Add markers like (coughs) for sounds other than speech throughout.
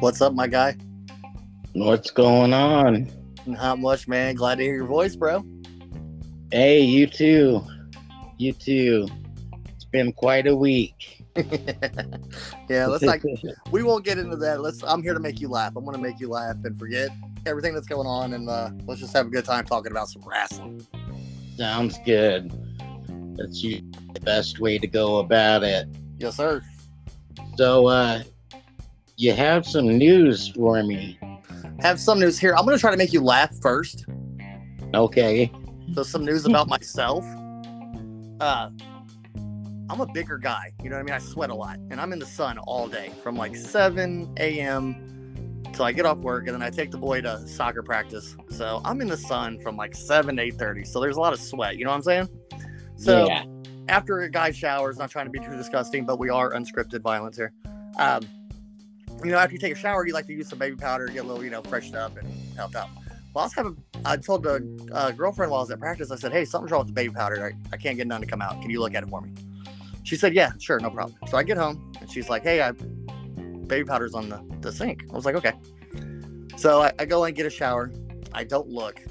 What's up, my guy? What's going on? Not much, man. Glad to hear your voice, bro. Hey, you too. You too. It's been quite a week. (laughs) yeah, let's like (laughs) We won't get into that. Let's. I'm here to make you laugh. I'm to make you laugh and forget everything that's going on, and uh, let's just have a good time talking about some wrestling. Sounds good. That's the best way to go about it. Yes, sir. So, uh, you have some news for me. Have some news here. I'm going to try to make you laugh first. Okay. So, some news about (laughs) myself. Uh, I'm a bigger guy. You know what I mean? I sweat a lot, and I'm in the sun all day from like 7 a.m. till I get off work, and then I take the boy to soccer practice. So I'm in the sun from like 7 to 8:30. So there's a lot of sweat. You know what I'm saying? So yeah. after a guy showers, not trying to be too disgusting, but we are unscripted violence here. Um, you know, after you take a shower, you like to use some baby powder, get a little, you know, freshened up and helped out. Well, I was having, I told the uh, girlfriend while I was at practice, I said, hey, something's wrong with the baby powder. I, I can't get none to come out. Can you look at it for me? She said, yeah, sure, no problem. So I get home and she's like, hey, I, baby powder's on the, the sink. I was like, okay. So I, I go and get a shower. I don't look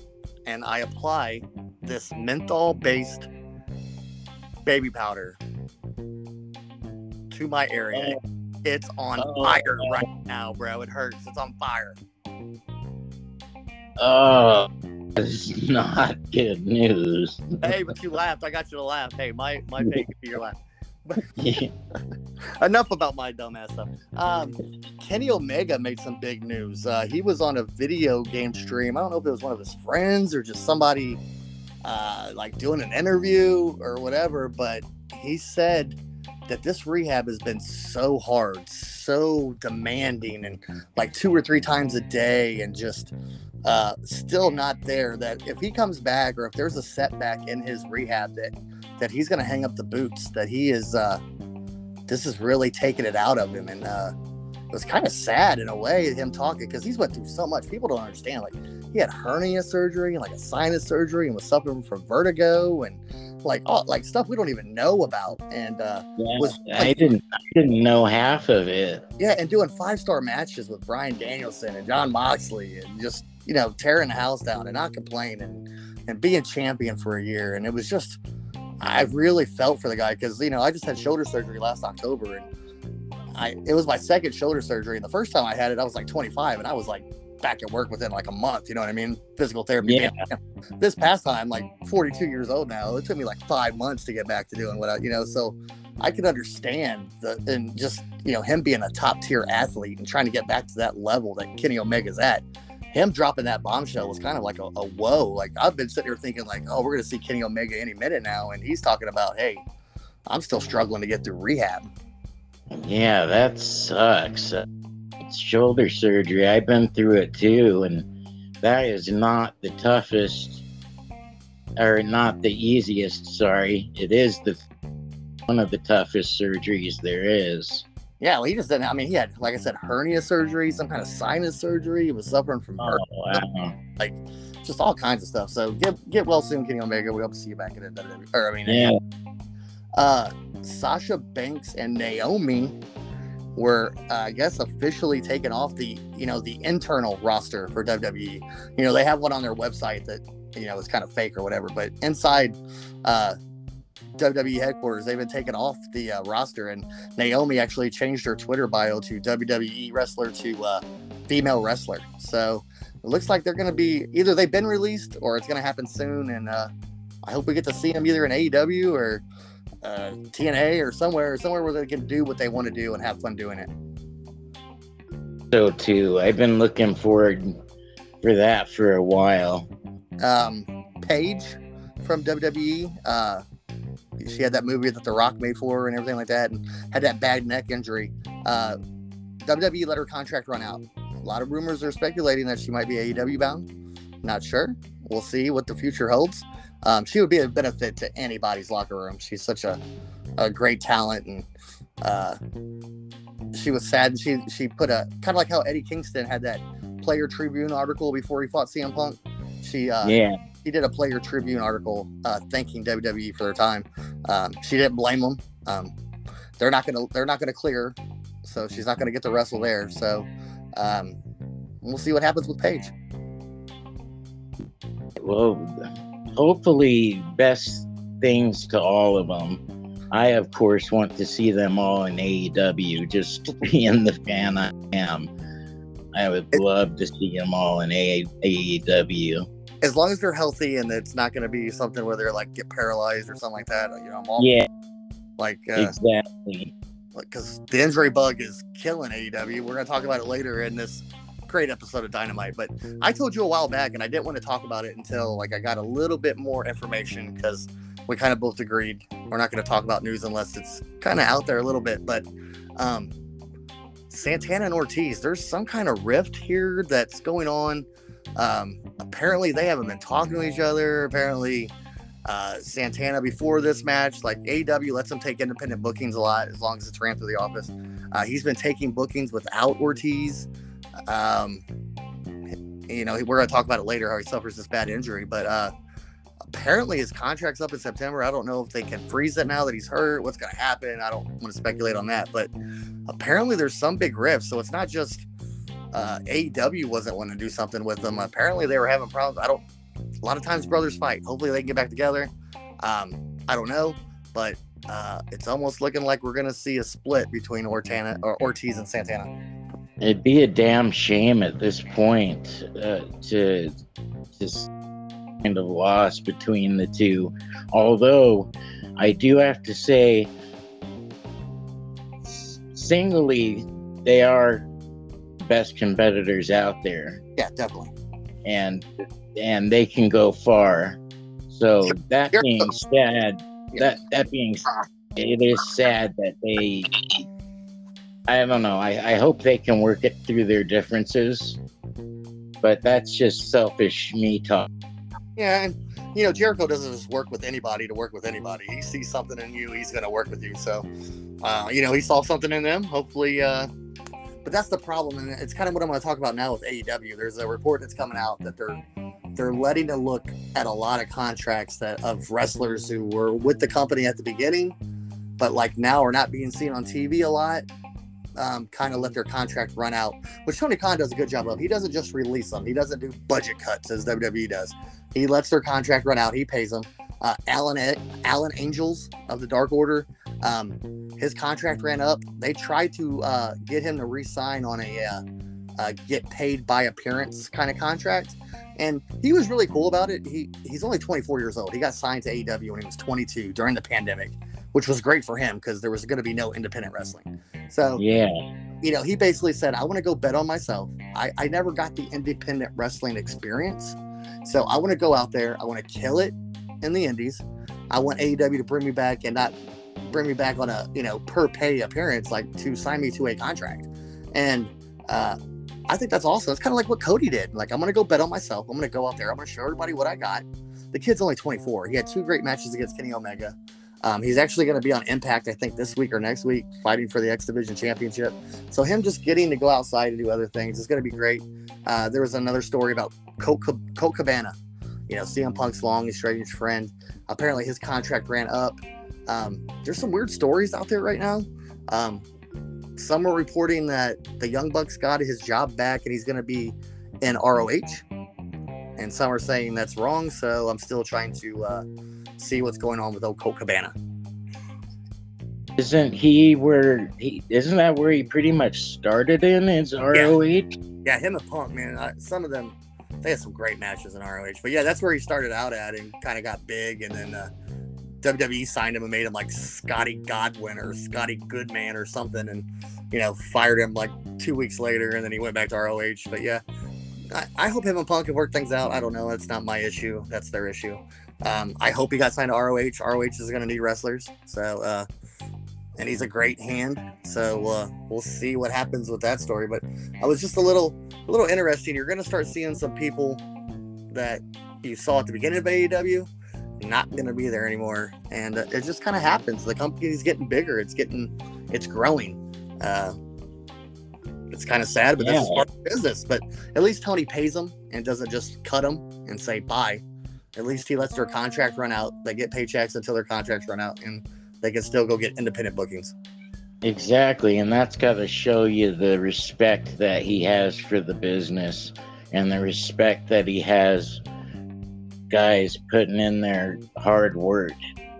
and I apply this menthol based baby powder to my area. It's on Oh. fire right now, bro. It hurts. It's on fire. Oh, it's (laughs) not good news. Hey, but you laughed. I got you to laugh. Hey, my my face could be your laugh. yeah. (laughs) Enough about my dumbass stuff. Um, Kenny Omega made some big news. Uh, he was on a video game stream. I don't know if it was one of his friends or just somebody uh, like doing an interview or whatever, but he said that this rehab has been so hard, so demanding, and like two or three times a day, and just uh, still not there. That if he comes back or if there's a setback in his rehab, that that he's going to hang up the boots. That he is. Uh, this is really taking it out of him, and uh, it was kind of sad in a way him talking because he's went through so much. People don't understand. Like he had hernia surgery and like a sinus surgery and was suffering from vertigo and like all like stuff we don't even know about. And uh, was I didn't. I didn't know half of it. yeah, and doing five star matches with Bryan Danielson and Jon Moxley and just you know tearing the house down and not complaining and being champion for a year. And it was just I really felt for the guy because you know I just had shoulder surgery last October and I it was my second shoulder surgery and the first time I had it I was like 25 and I was like back at work within like a month. You know what I mean? Physical therapy. Yeah. This past time, like 42 years old now, it took me like five months to get back to doing what I, you know, so I could understand the and just you know him being a top tier athlete and trying to get back to that level that Kenny Omega's at. Him dropping that bombshell was kind of like a, a whoa. Like I've been sitting here thinking like, oh, we're gonna see Kenny Omega any minute now, and he's talking about, hey, I'm still struggling to get through rehab. Yeah, that sucks. Shoulder surgery. I've been through it too, and that is not the toughest, or not the easiest. Sorry, it is the one of the toughest surgeries there is. Yeah, well, he just didn't. I mean, he had, like I said, hernia surgery, some kind of sinus surgery. He was suffering from Oh wow! just all kinds of stuff. So get get well soon, Kenny Omega. We hope to see you back in WWE. Or I mean, Yeah, uh, Sasha Banks and Naomi were, uh, I guess, officially taken off the you know the internal roster for WWE. You know, they have one on their website that you know is kind of fake or whatever, but inside uh, WWE headquarters, they've been taken off the uh, roster, and Naomi actually changed her Twitter bio to WWE wrestler to uh, female wrestler. So it looks like they're going to be either they've been released or it's going to happen soon, and uh, I hope we get to see them either in AEW or uh, TNA or somewhere, somewhere where they can do what they want to do and have fun doing it. so too. I've been looking forward for that for a while. Um, Paige from WWE, uh, she had that movie that The Rock made for her and everything like that, and had that bad neck injury. Uh, WWE let her contract run out. A lot of rumors are speculating that she might be AEW bound. Not sure. We'll see what the future holds. Um, she would be a benefit to anybody's locker room. She's such a, a great talent, and uh, she was sad. She she put a kind of like how Eddie Kingston had that Player Tribune article before he fought CM Punk. She uh, Yeah, he did a Player Tribune article uh, thanking WWE for their time. Um, she didn't blame them. Um, they're not gonna they're not gonna clear, so she's not gonna get to wrestle there. So Um, we'll see what happens with Paige. Well, hopefully, best things to all of them. I, of course, want to see them all in AEW. Just (laughs) being the fan I am, I would love to see them all in AEW. As long as they're healthy and it's not going to be something where they're like get paralyzed or something like that. You know, I'm all Yeah, like uh, exactly. because the injury bug is killing AEW. We're going to talk about it later in this great episode of Dynamite. But I told you a while back, and I didn't want to talk about it until like I got a little bit more information because we kind of both agreed we're not going to talk about news unless it's kind of out there a little bit. But um, Santana and Ortiz, there's some kind of rift here that's going on. Um, apparently, they haven't been talking to each other. Apparently, uh, Santana before this match, like AW lets him take independent bookings a lot as long as it's ran through the office. Uh, he's been taking bookings without Ortiz. Um, you know, we're going to talk about it later how he suffers this bad injury, but uh, apparently his contract's up in September. I don't know if they can freeze it now that he's hurt. What's going to happen? I don't want to speculate on that, but apparently there's some big rift. So it's not just uh, AEW wasn't wanting to do something with them. Apparently they were having problems. I don't. A lot of times brothers fight. Hopefully they can get back together. Um, I don't know, but uh, it's almost looking like we're going to see a split between Ortana or Ortiz and Santana. It'd be a damn shame at this point uh, to just kind of loss between the two. Although I do have to say, singly, they are best competitors out there, Yeah, definitely. and and they can go far. So that being said, that that being said, it is sad that they. I don't know. I, I hope they can work it through their differences, but that's just selfish me talk. Yeah, and you know Jericho doesn't just work with anybody to work with anybody. He sees something in you, he's going to work with you. So, uh, you know, he saw something in them. Hopefully, uh, but that's the problem, and it's kind of what I'm going to talk about now with AEW. There's a report that's coming out that they're they're letting to look at a lot of contracts that of wrestlers who were with the company at the beginning, but like now are not being seen on TV a lot. Um, kind of let their contract run out, which Tony Khan does a good job of. He doesn't just release them. He doesn't do budget cuts as WWE does. He lets their contract run out. He pays them. Uh, Alan Alan Angels of the Dark Order, um, his contract ran up. They tried to uh, get him to re-sign on a uh, uh, get paid by appearance kind of contract, and he was really cool about it. He he's only 24 years old. He got signed to AEW when he was 22 during the pandemic, which was great for him because there was going to be no independent wrestling. So Yeah, you know, he basically said, I want to go bet on myself. I, I never got the independent wrestling experience. So I want to go out there. I want to kill it in the indies. I want AEW to bring me back and not bring me back on a, you know, per pay appearance, like to sign me to a contract. And uh, I think that's awesome. It's kind of like what Cody did. Like, I'm going to go bet on myself. I'm going to go out there. I'm going to show everybody what I got. The kid's only 24. He had two great matches against Kenny Omega. Um, he's actually going to be on Impact, I think, this week or next week, fighting for the X Division Championship. So him just getting to go outside and do other things is going to be great. Uh, there was another story about Colt Cabana, you know, CM Punk's long estranged friend. Apparently his contract ran up. Um, there's some weird stories out there right now. Um, some are reporting that the Young Bucks got his job back and he's going to be in ROH. And some are saying that's wrong. So I'm still trying to uh, see what's going on with old Colt Cabana. isn't he where he? Isn't that where he pretty much started in his ROH? Yeah, him and Punk, man. I, some of them, they had some great matches in ROH. But yeah, that's where he started out at and kind of got big. And then uh, WWE signed him and made him like Scotty Godwin or Scotty Goodman or something. And, you know, fired him like two weeks later. And then he went back to ROH. But yeah, I, I hope him and Punk can work things out. I don't know. That's not my issue. That's their issue. Um, I hope he got signed to ROH. ROH is going to need wrestlers. So, uh, and he's a great hand. So uh, we'll see what happens with that story. But I was just a little, a little interesting. You're going to start seeing some people that you saw at the beginning of AEW not going to be there anymore, and uh, it just kind of happens. The company's getting bigger. It's getting, it's growing. Uh, it's kind of sad, but this is part of business. But at least Tony pays them and doesn't just cut them and say bye. At least he lets their contract run out. They get paychecks until their contracts run out, and they can still go get independent bookings. Exactly, and that's got to show you the respect that he has for the business and the respect that he has guys putting in their hard work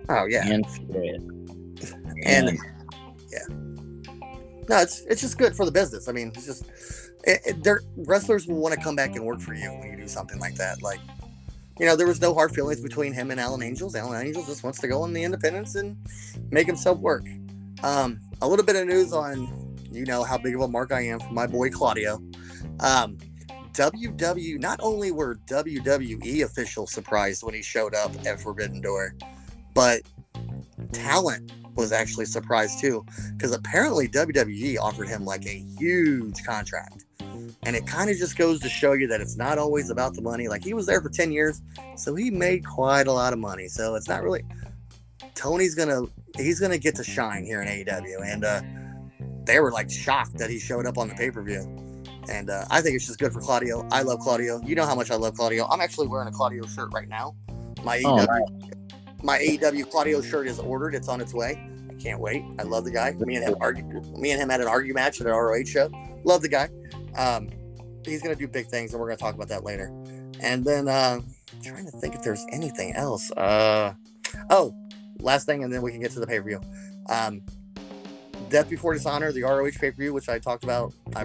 Oh yeah, into it. and yeah, no, it's it's just good for the business. I mean, it's just it, it, they're wrestlers will want to come back and work for you when you do something like that. Like, you know, there was no hard feelings between him and Alan Angels. Alan Angels just wants to go on the independence and make himself work. Um, a little bit of news on you know how big of a mark I am for my boy Claudio. Um, WW not only were WWE officials surprised when he showed up at Forbidden Door, but talent was actually surprised too because apparently WWE offered him like a huge contract. And it kind of just goes to show you that it's not always about the money. Like he was there for 10 years, so he made quite a lot of money. So it's not really Tony's gonna he's gonna get to shine here in AEW. And uh they were like shocked that he showed up on the pay-per-view. And uh, I think it's just good for Claudio. I love Claudio. You know how much I love Claudio. I'm actually wearing a Claudio shirt right now. My Oh, AEW my AEW Claudio shirt is ordered. It's on its way. I can't wait. I love the guy. Me and him argue. Me and him had an argue match at an ROH show. Love the guy. Um, he's gonna do big things, and we're gonna talk about that later. And then uh, trying to think if there's anything else. Uh, oh, last thing, and then we can get to the pay per view. Um, Death Before Dishonor, the ROH pay per view, which I talked about. I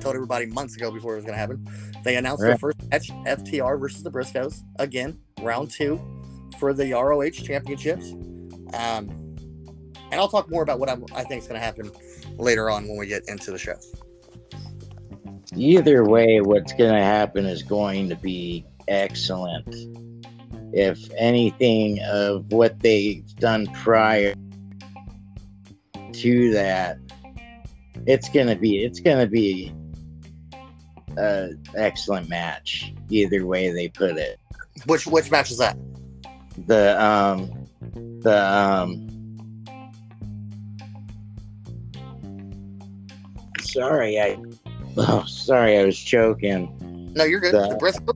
told everybody months ago before it was gonna happen. They announced their Right. first match, FTR versus the Briscoes again, round two for the ROH championships. Um, and I'll talk more about what I'm, I think is going to happen later on when we get into the show. Either way, what's going to happen is going to be excellent. If anything of what they've done prior to that, it's going to be it's going to be an excellent match. Either way they put it. Which which match is that? The um the um sorry I oh sorry I was choking. No, you're good. The- The Briscoe,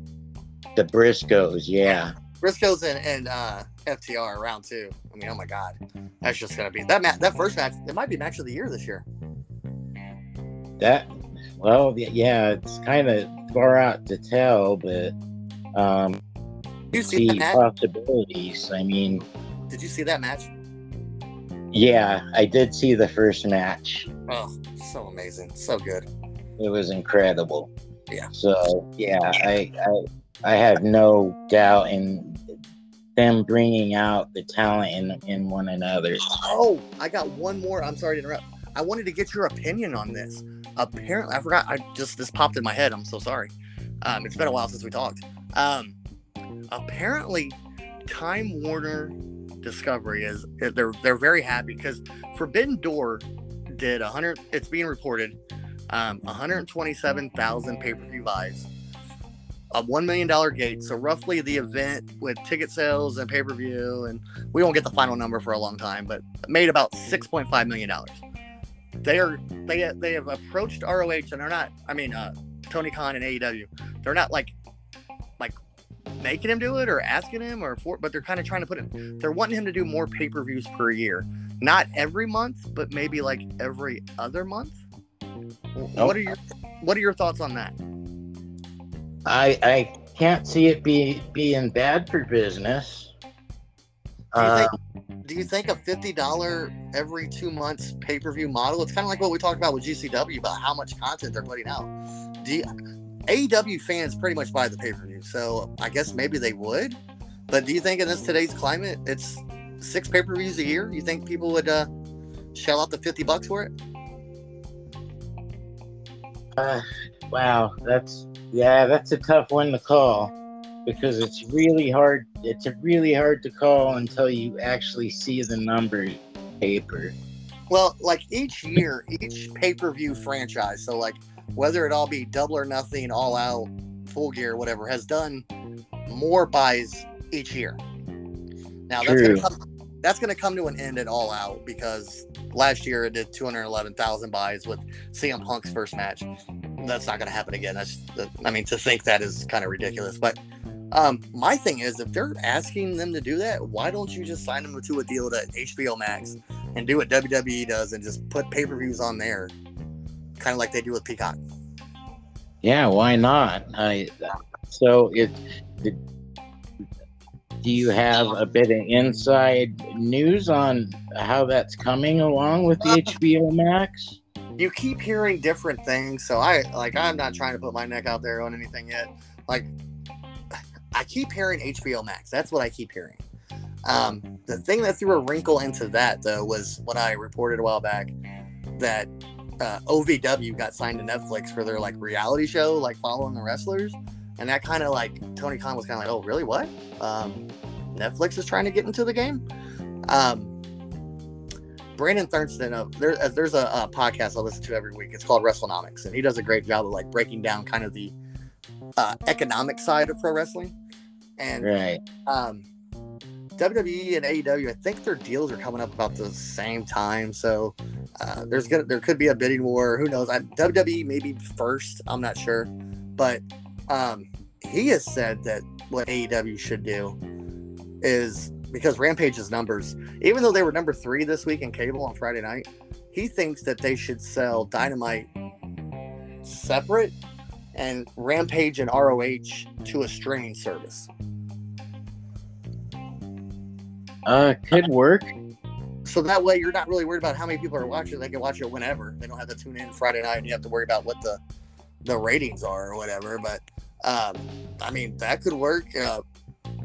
The Briscoes, yeah. Briscoes and, and uh, FTR round two. I mean, oh my god, that's just to be that match. That first match, it might be match of the year this year. That well, yeah, it's kind of far out to tell, but um, You see match? possibilities. I mean, Did you see that match? yeah, I did see the first match. Oh, so amazing, so good. It was incredible. Yeah. So yeah, I I I have no doubt in them bringing out the talent in in one another. Oh, I got one more. I'm sorry to interrupt. I wanted to get your opinion on this. Apparently, I forgot. I just this popped in my head. I'm so sorry. Um, it's been a while since we talked. Um, apparently, Time Warner Discovery is they're they're very happy because Forbidden Door did 100. It's being reported um, 127,000 pay per view buys, a one million dollar gate. So roughly the event with ticket sales and pay per view, and we won't get the final number for a long time, but made about 6.5 million dollars. They are they they have approached ROH and they're not. I mean, uh, Tony Khan and AEW, they're not like like making him do it or asking him or for, but they're kind of trying to put it. They're wanting him to do more pay per views per year, not every month, but maybe like every other month. What are your What are your thoughts on that? I I can't see it be being bad for business. Do you Uh, think, do you think a fifty dollar every two months pay per view model? It's kind of like what we talked about with GCW about how much content they're putting out. Do you, AEW fans pretty much buy the pay per view, so I guess maybe they would. But do you think in this today's climate, it's six pay per views a year? You think people would uh, shell out the fifty bucks for it? Uh, wow, that's yeah, that's a tough one to call because it's really hard. It's really hard to call until you actually see the numbers paper. Well, like each year, each pay per view franchise, so like whether it all be double or nothing, all out, full gear, whatever, has done more buys each year. Now that's True. gonna come that's gonna come to an end at all out because last year it did two hundred eleven thousand buys with CM Punk's first match. That's not gonna happen again. That's I mean to think that is kind of ridiculous. But um, my thing is, if they're asking them to do that, why don't you just sign them to a deal to HBO Max and do what WWE does and just put pay per views on there, kind of like they do with Peacock. Yeah, why not? I so it. it do you have a bit of inside news on how that's coming along with the Uh, HBO Max? you keep hearing different things. So I like I'm not trying to put my neck out there on anything yet. Like I keep hearing HBO Max. That's what I keep hearing. Um, the thing that threw a wrinkle into that though was when I reported a while back that uh, OVW got signed to Netflix for their like reality show, like following the wrestlers, and that kind of like Tony Khan was kind of like, "Oh, really? What? Um, Netflix is trying to get into the game." Um, Brandon Thurston, uh, there, uh, there's a, a podcast I listen to every week. It's called WrestleNomics, and he does a great job of like breaking down kind of the uh, economic side of pro wrestling. And Right. um, WWE and AEW, I think their deals are coming up about the same time. So uh, there's gonna there could be a bidding war. Who knows? I, WWE maybe first. I'm not sure, but um, he has said that what AEW should do is because Rampage's numbers, even though they were number three this week in cable on Friday night, he thinks that they should sell Dynamite separate and Rampage and ROH to a streaming service. Uh, could work. So that way you're not really worried about how many people are watching. They can watch it whenever. They don't have to tune in Friday night and you have to worry about what the the ratings are or whatever. But um, I mean that could work. Uh,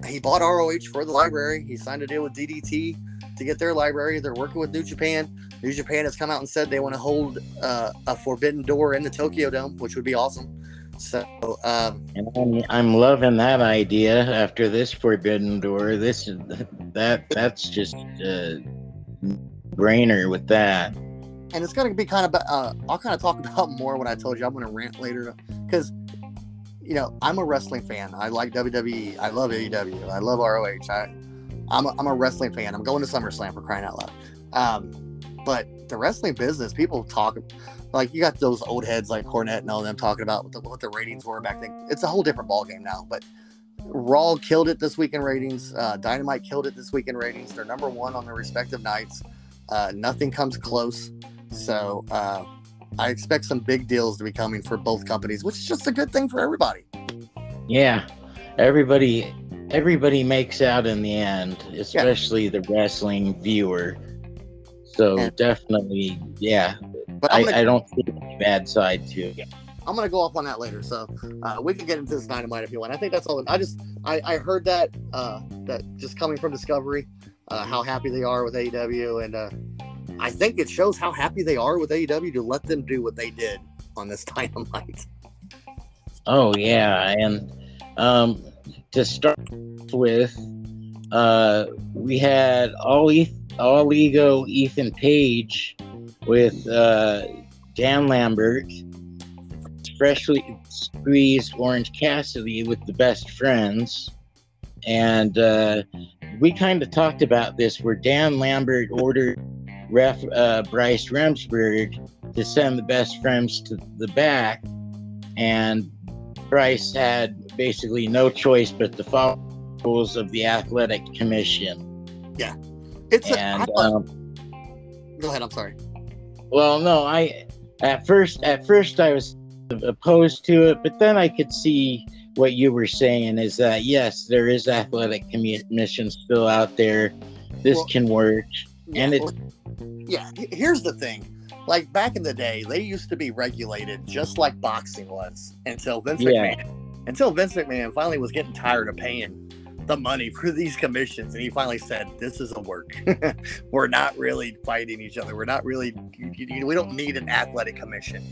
he bought ROH for the library. He signed a deal with DDT to get their library. They're working with New Japan. New Japan has come out and said they want to hold uh, a Forbidden Door in the Tokyo Dome, which would be awesome. So um, I'm, I'm loving that idea after this Forbidden Door. This that that's just a brainer with that. and it's going to be kind of uh, i'll kind of talk (laughs) about more when i told you. I'm going to rant later because you know i'm a wrestling fan. I like wwe i love aew i love roh I, I'm, a, I'm a wrestling fan. I'm going to summerslam for crying out loud. Um, but the wrestling business people talk like you got those old heads like Cornette and all them talking about what the, what the ratings were back then. It's a whole different ballgame now but raw killed it this week in ratings uh, dynamite killed it this week in ratings they're number one on their respective nights uh, nothing comes close so uh, I expect some big deals to be coming for both companies, which is just a good thing for everybody. Yeah, everybody everybody makes out in the end, especially the wrestling viewer. So Yeah. definitely, yeah. But I, gonna, I don't see any bad side to it. I'm gonna go off on that later. So uh, we can get into this dynamite if you want. I think that's all. I just I, I heard that uh, that just coming from Discovery, uh, how happy they are with AEW, and uh, I think it shows how happy they are with AEW to let them do what they did on this (laughs) dynamite. Oh yeah, and um, to start with, uh, we had all all ego Ethan Page with uh, Dan Lambert, freshly squeezed Orange Cassidy with the best friends, and uh, we kind of talked about this where Dan Lambert ordered ref uh, Bryce Remsburg to send the best friends to the back, and Bryce had basically no choice but to follow the rules of the athletic commission. Yeah. It's a, And I- um, go ahead. I'm sorry. well, no, I at first at first I was opposed to it, but then I could see what you were saying is that yes, there is athletic commission still out there. This Well- can work, and Yeah, it well, yeah. Here's the thing. Like back in the day, they used to be regulated just like boxing was until Vince Yeah. McMahon. Until Vince McMahon finally was getting tired of paying the money for these commissions, and he finally said, "This isn't work. (laughs) We're not really fighting each other. We're not really. We don't need an athletic commission."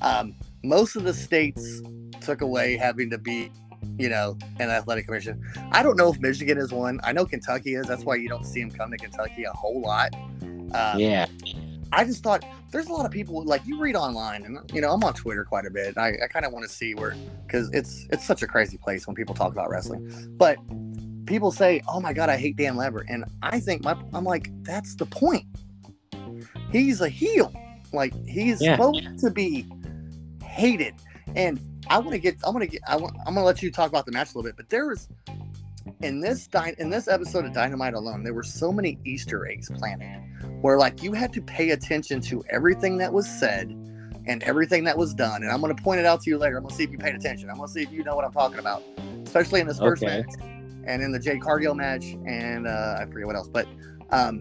Um, most of the states took away having to be, you know, an athletic commission. I don't know if Michigan is one. I know Kentucky is. That's why you don't see them come to Kentucky a whole lot. Um, yeah, I just thought there's a lot of people like you read online, and you know I'm on Twitter quite a bit. And I, I kind of want to see where because it's it's such a crazy place when people talk about wrestling. But people say, "Oh my god, I hate Dan Lambert," and I think my I'm like that's the point. He's a heel, like he's Yeah. supposed to be hated. And I want to get I'm gonna get I want, I'm gonna let you talk about the match a little bit. But there was in this dy- in this episode of Dynamite alone, there were so many Easter eggs planted where like you had to pay attention to everything that was said and everything that was done. And I'm going to point it out to you later. I'm going to see if you paid attention. I'm going to see if you know what I'm talking about, especially in this first Okay. match and in the Jade Cargill match. And uh, I forget what else, but um,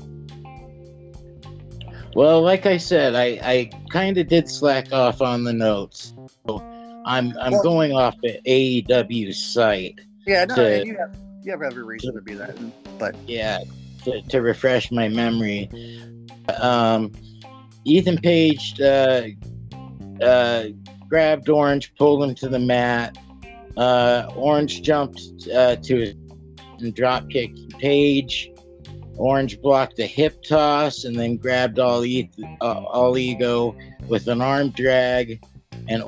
Well, like I said, I, I kind of did slack off on the notes. So I'm I'm Well- going off the AEW site. yeah, no, To- you have you have every reason to be that. But Yeah, to, to refresh my memory. Um, Ethan Page uh, uh, grabbed Orange, pulled him to the mat. Uh, Orange jumped uh, to his and drop kicked Page. Orange blocked a hip toss and then grabbed all, Eth- uh, all ego with an arm drag and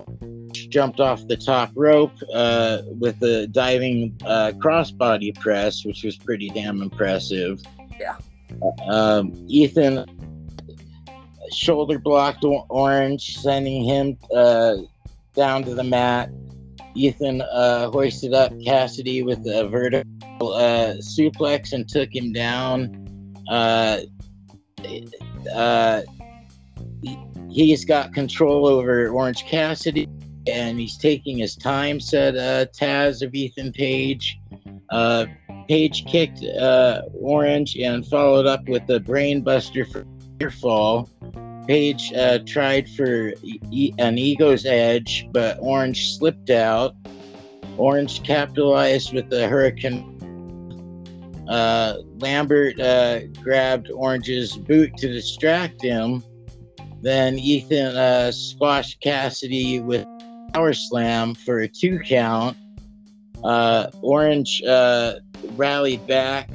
jumped off the top rope uh, with a diving uh, crossbody press, which was pretty damn impressive. Yeah. Um, Ethan shoulder blocked Orange, sending him uh, down to the mat. Ethan uh, hoisted up Cassidy with a vertical uh, suplex and took him down. Uh, uh, he- he's got control over Orange Cassidy, and he's taking his time. Said uh, Taz of Ethan Page. Uh, Page kicked Orange and followed up with a brainbuster for fall. Page uh, tried for e- an ego's edge, but Orange slipped out. Orange capitalized with the hurricane. Uh, Lambert uh, grabbed Orange's boot to distract him. Then Ethan uh, squashed Cassidy with power slam for a two count. Uh, Orange uh, rallied back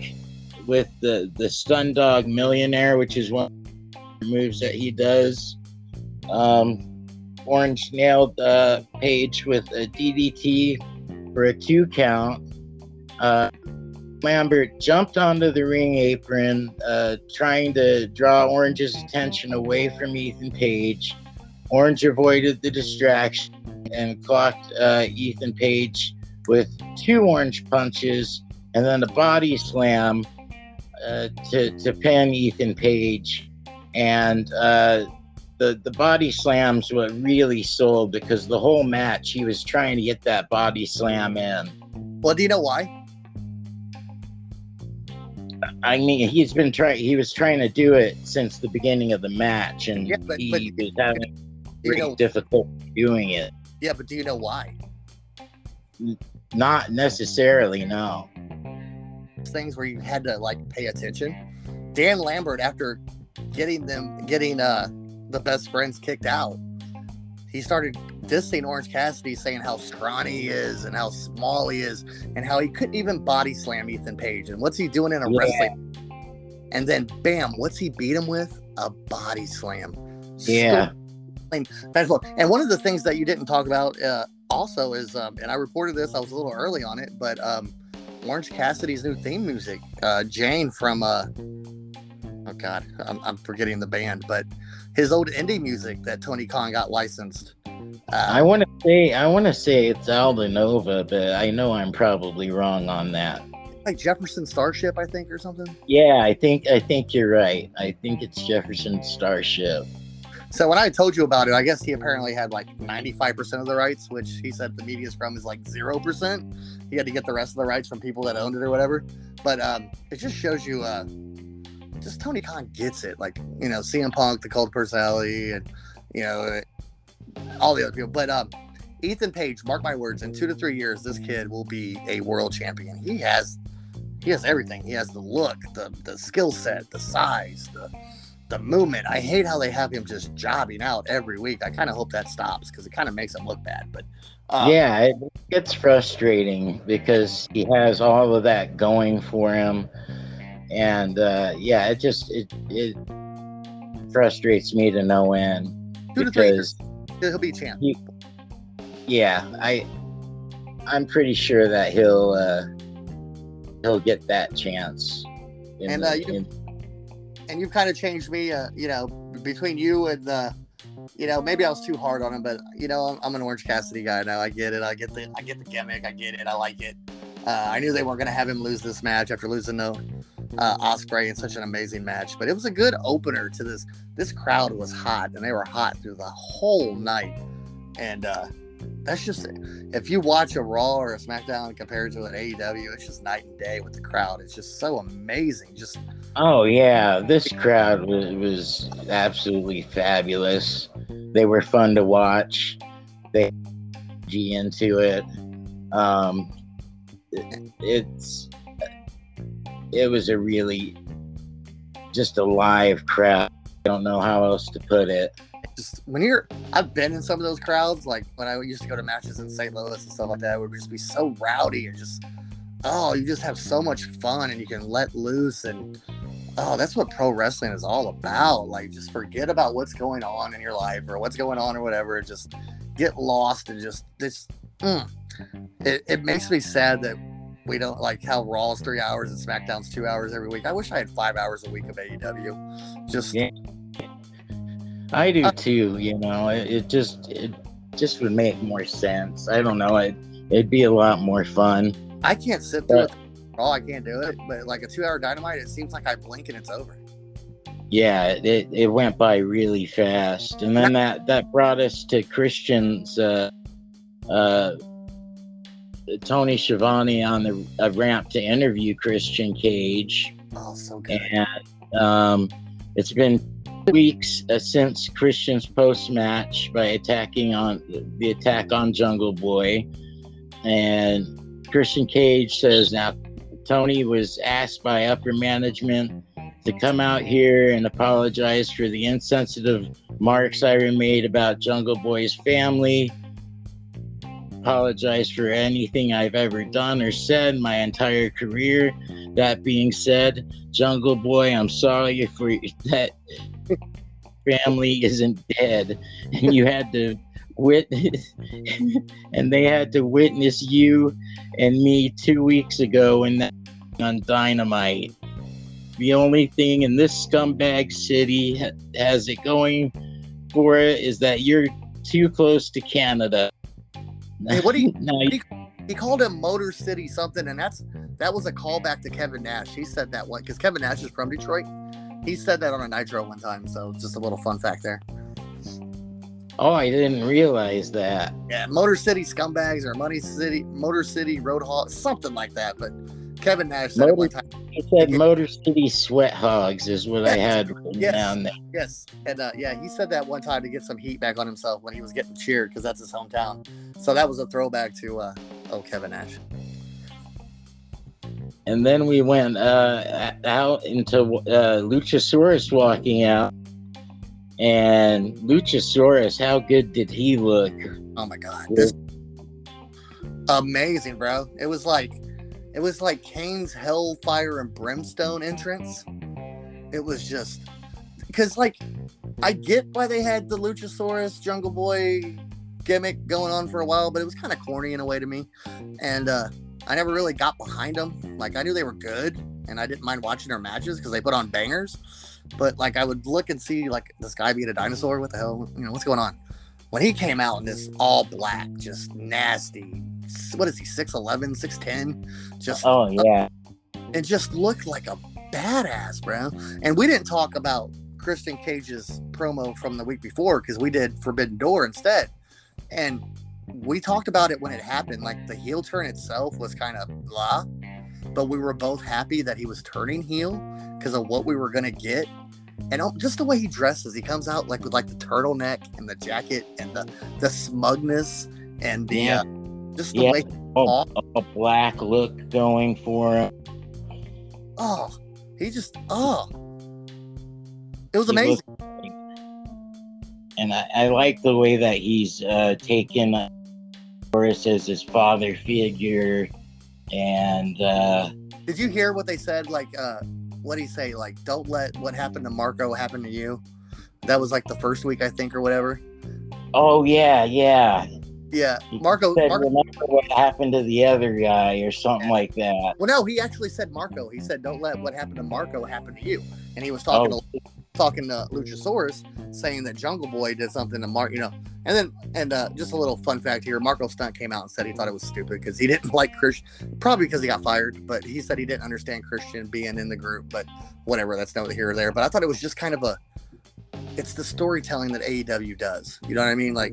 with the the Stundog Millionaire, which is one moves that he does. Um, Orange nailed Page with a DDT for a two count. Uh, Lambert jumped onto the ring apron, uh, trying to draw Orange's attention away from Ethan Page. Orange avoided the distraction and clocked uh, Ethan Page with two orange punches and then a body slam uh, to, to pin Ethan Page. And uh, the, the body slam's were really sold because the whole match he was trying to get that body slam in. well, do you know why? I mean, he's been trying. He was trying to do it since the beginning of the match, and Yeah, but- he but- was having you great know, difficulty doing it. yeah, but do you know why? Not necessarily, no. things where you had to like pay attention. Dan Lambert, after getting them getting uh the best friends kicked out, he started dissing Orange Cassidy, saying how scrawny he is and how small he is, and how he couldn't even body slam Ethan Page. And what's he doing in a Yeah. wrestling? And then bam, what's he beat him with? A body slam. Yeah, what- And one of the things that you didn't talk about uh, also is, um, and I reported this, I was a little early on it, but um, Orange Cassidy's new theme music, uh, Jane from, uh, oh God, I'm, I'm forgetting the band, but his old indie music that Tony Khan got licensed. I Uh, want to say I want to say it's Aldo Nova, but I know I'm probably wrong on that. like Jefferson Starship, I think, or something. Yeah, I think I think you're right. I think it's Jefferson Starship. So when I told you about it, I guess he apparently had like 95% of the rights, which he said the media's from is like 0%. He had to get the rest of the rights from people that owned it or whatever. But um, it just shows you, uh, just Tony Khan gets it. Like, you know, CM Punk, the cult personality, and, you know, all the other people. But um, Ethan Page, mark my words, in two to three years, this kid will be a world champion. He has. He has everything. He has the look, the the skill set, the size, the the movement. I hate how they have him just jobbing out every week. I kind of hope that stops because it kind of makes him look bad. But uh, yeah, it gets frustrating because he has all of that going for him, and uh, yeah, it just it it frustrates me to no end two to three years, because he'll be champ. yeah, I I'm pretty sure that he'll uh, he'll get that chance. And, the- uh, you- in- And you've kind of changed me. Uh, you know, between you and uh, you know, maybe I was too hard on him, but you know, I'm, I'm an Orange Cassidy guy now. I get it. I get the I get the gimmick. I get it. I like it. Uh, I knew they weren't going to have him lose this match after losing to uh, Osprey in such an amazing match. But it was a good opener to this. This crowd was hot, and they were hot through the whole night. And uh, that's just if you watch a Raw or a SmackDown compared to an AEW, it's just night and day with the crowd. It's just so amazing. Just Oh yeah, this crowd was was absolutely fabulous. They were fun to watch. They g into it. Um, it, it's it was a really just a live crowd. I don't know how else to put it. just when you're I've been in some of those crowds, like when I used to go to matches in St. Louis and stuff like that, it would just be so rowdy and just oh, you just have so much fun and you can let loose and oh, that's what pro wrestling is all about. Like just forget about what's going on in your life or what's going on or whatever. Just get lost and just this mm. it, it makes me sad that we don't like how Raw is three hours and SmackDown's two hours every week. I wish I had five hours a week of AEW. Just Yeah. I do too. You know, it, it just it just would make more sense. I don't know. It it'd be a lot more fun. I can't sit through it. Raw, I can't do it. But like a two hour dynamite, it seems like I blink and it's over. Yeah, it, it went by really fast, and then that that brought us to Christian's uh, uh, Tony Schiavone on the uh, ramp to interview Christian Cage, Oh, so good. and um, it's been weeks uh, since Christian's post match by attacking on the attack on Jungle Boy, and Christian Cage says now Tony was asked by upper management to come out here and apologize for the insensitive marks I made about Jungle Boy's family. Apologize for anything I've ever done or said my entire career. That being said, Jungle Boy, I'm sorry for (laughs) that family isn't dead. And you had to witness (laughs) and they had to witness you and me two weeks ago in that on dynamite. The only thing in this scumbag city has it going for it is that you're too close to canada Hey, what do you- now, do you- He called him Motor City something, and that's that was a callback to Kevin Nash. He said that one because Kevin Nash is from Detroit. He said that on a Nitro one time, so just a little fun fact there. oh i didn't realize that Yeah, Motor City scumbags or Money City, Motor City Roadhog, something like that. But Kevin Nash said it one time. he said motor city sweat hogs is what i had Yes. down there Yes, and uh, yeah, he said that one time to get some heat back on himself when he was getting cheered because that's his hometown. So that was a throwback to uh, oh Kevin Nash. and then we went uh, out into uh, Luchasaurus walking out, and Luchasaurus, how good did he look? Oh my god, this amazing, bro. It was like it was like Kane's Hellfire and Brimstone entrance. It was just because like I get why they had the Luchasaurus Jungle Boy gimmick going on for a while, but it was kind of corny in a way to me, and uh, I never really got behind them. Like I knew they were good, and I didn't mind watching their matches because they put on bangers. But like I would look and see like this guy being a dinosaur. What the hell? You know what's going on? when he came out in this all black, just nasty. What is he? 6'11, 6'10? Just Oh yeah, it just looked like a badass, bro. And we didn't talk about Christian Cage's promo from the week before because we did Forbidden Door instead. And we talked about it when it happened. Like the heel turn itself was kind of blah, but we were both happy that he was turning heel because of what we were gonna get. And oh, just the way he dresses, he comes out like with like the turtleneck and the jacket and the the smugness and the Yeah. uh, just the Yeah. way oh, a black look going for him. oh he just oh it was He amazing. looked- and I, I like the way that he's uh, taken uh, Boris as his father figure, and uh, Did you hear what they said? Like, uh, what did he say? Like, don't let what happened to Marco happen to you. That was like the first week, I think, or whatever. oh yeah, yeah. Yeah, Marco. said, Marco remember what happened to the other guy, or something Yeah. like that. well, no, he actually said Marco. He said, "Don't let what happened to Marco happen to you." And he was talking Oh. to talking to Luchasaurus, saying that Jungle Boy did something to Mark, you know. And then, and uh, just a little fun fact here: Marco Stunt came out and said he thought it was stupid because he (laughs) didn't like Christian, probably because he got fired. But he said he didn't understand Christian being in the group. But whatever, that's neither here or there. But I thought it was just kind of a, it's the storytelling that AEW does. You know what I mean? Like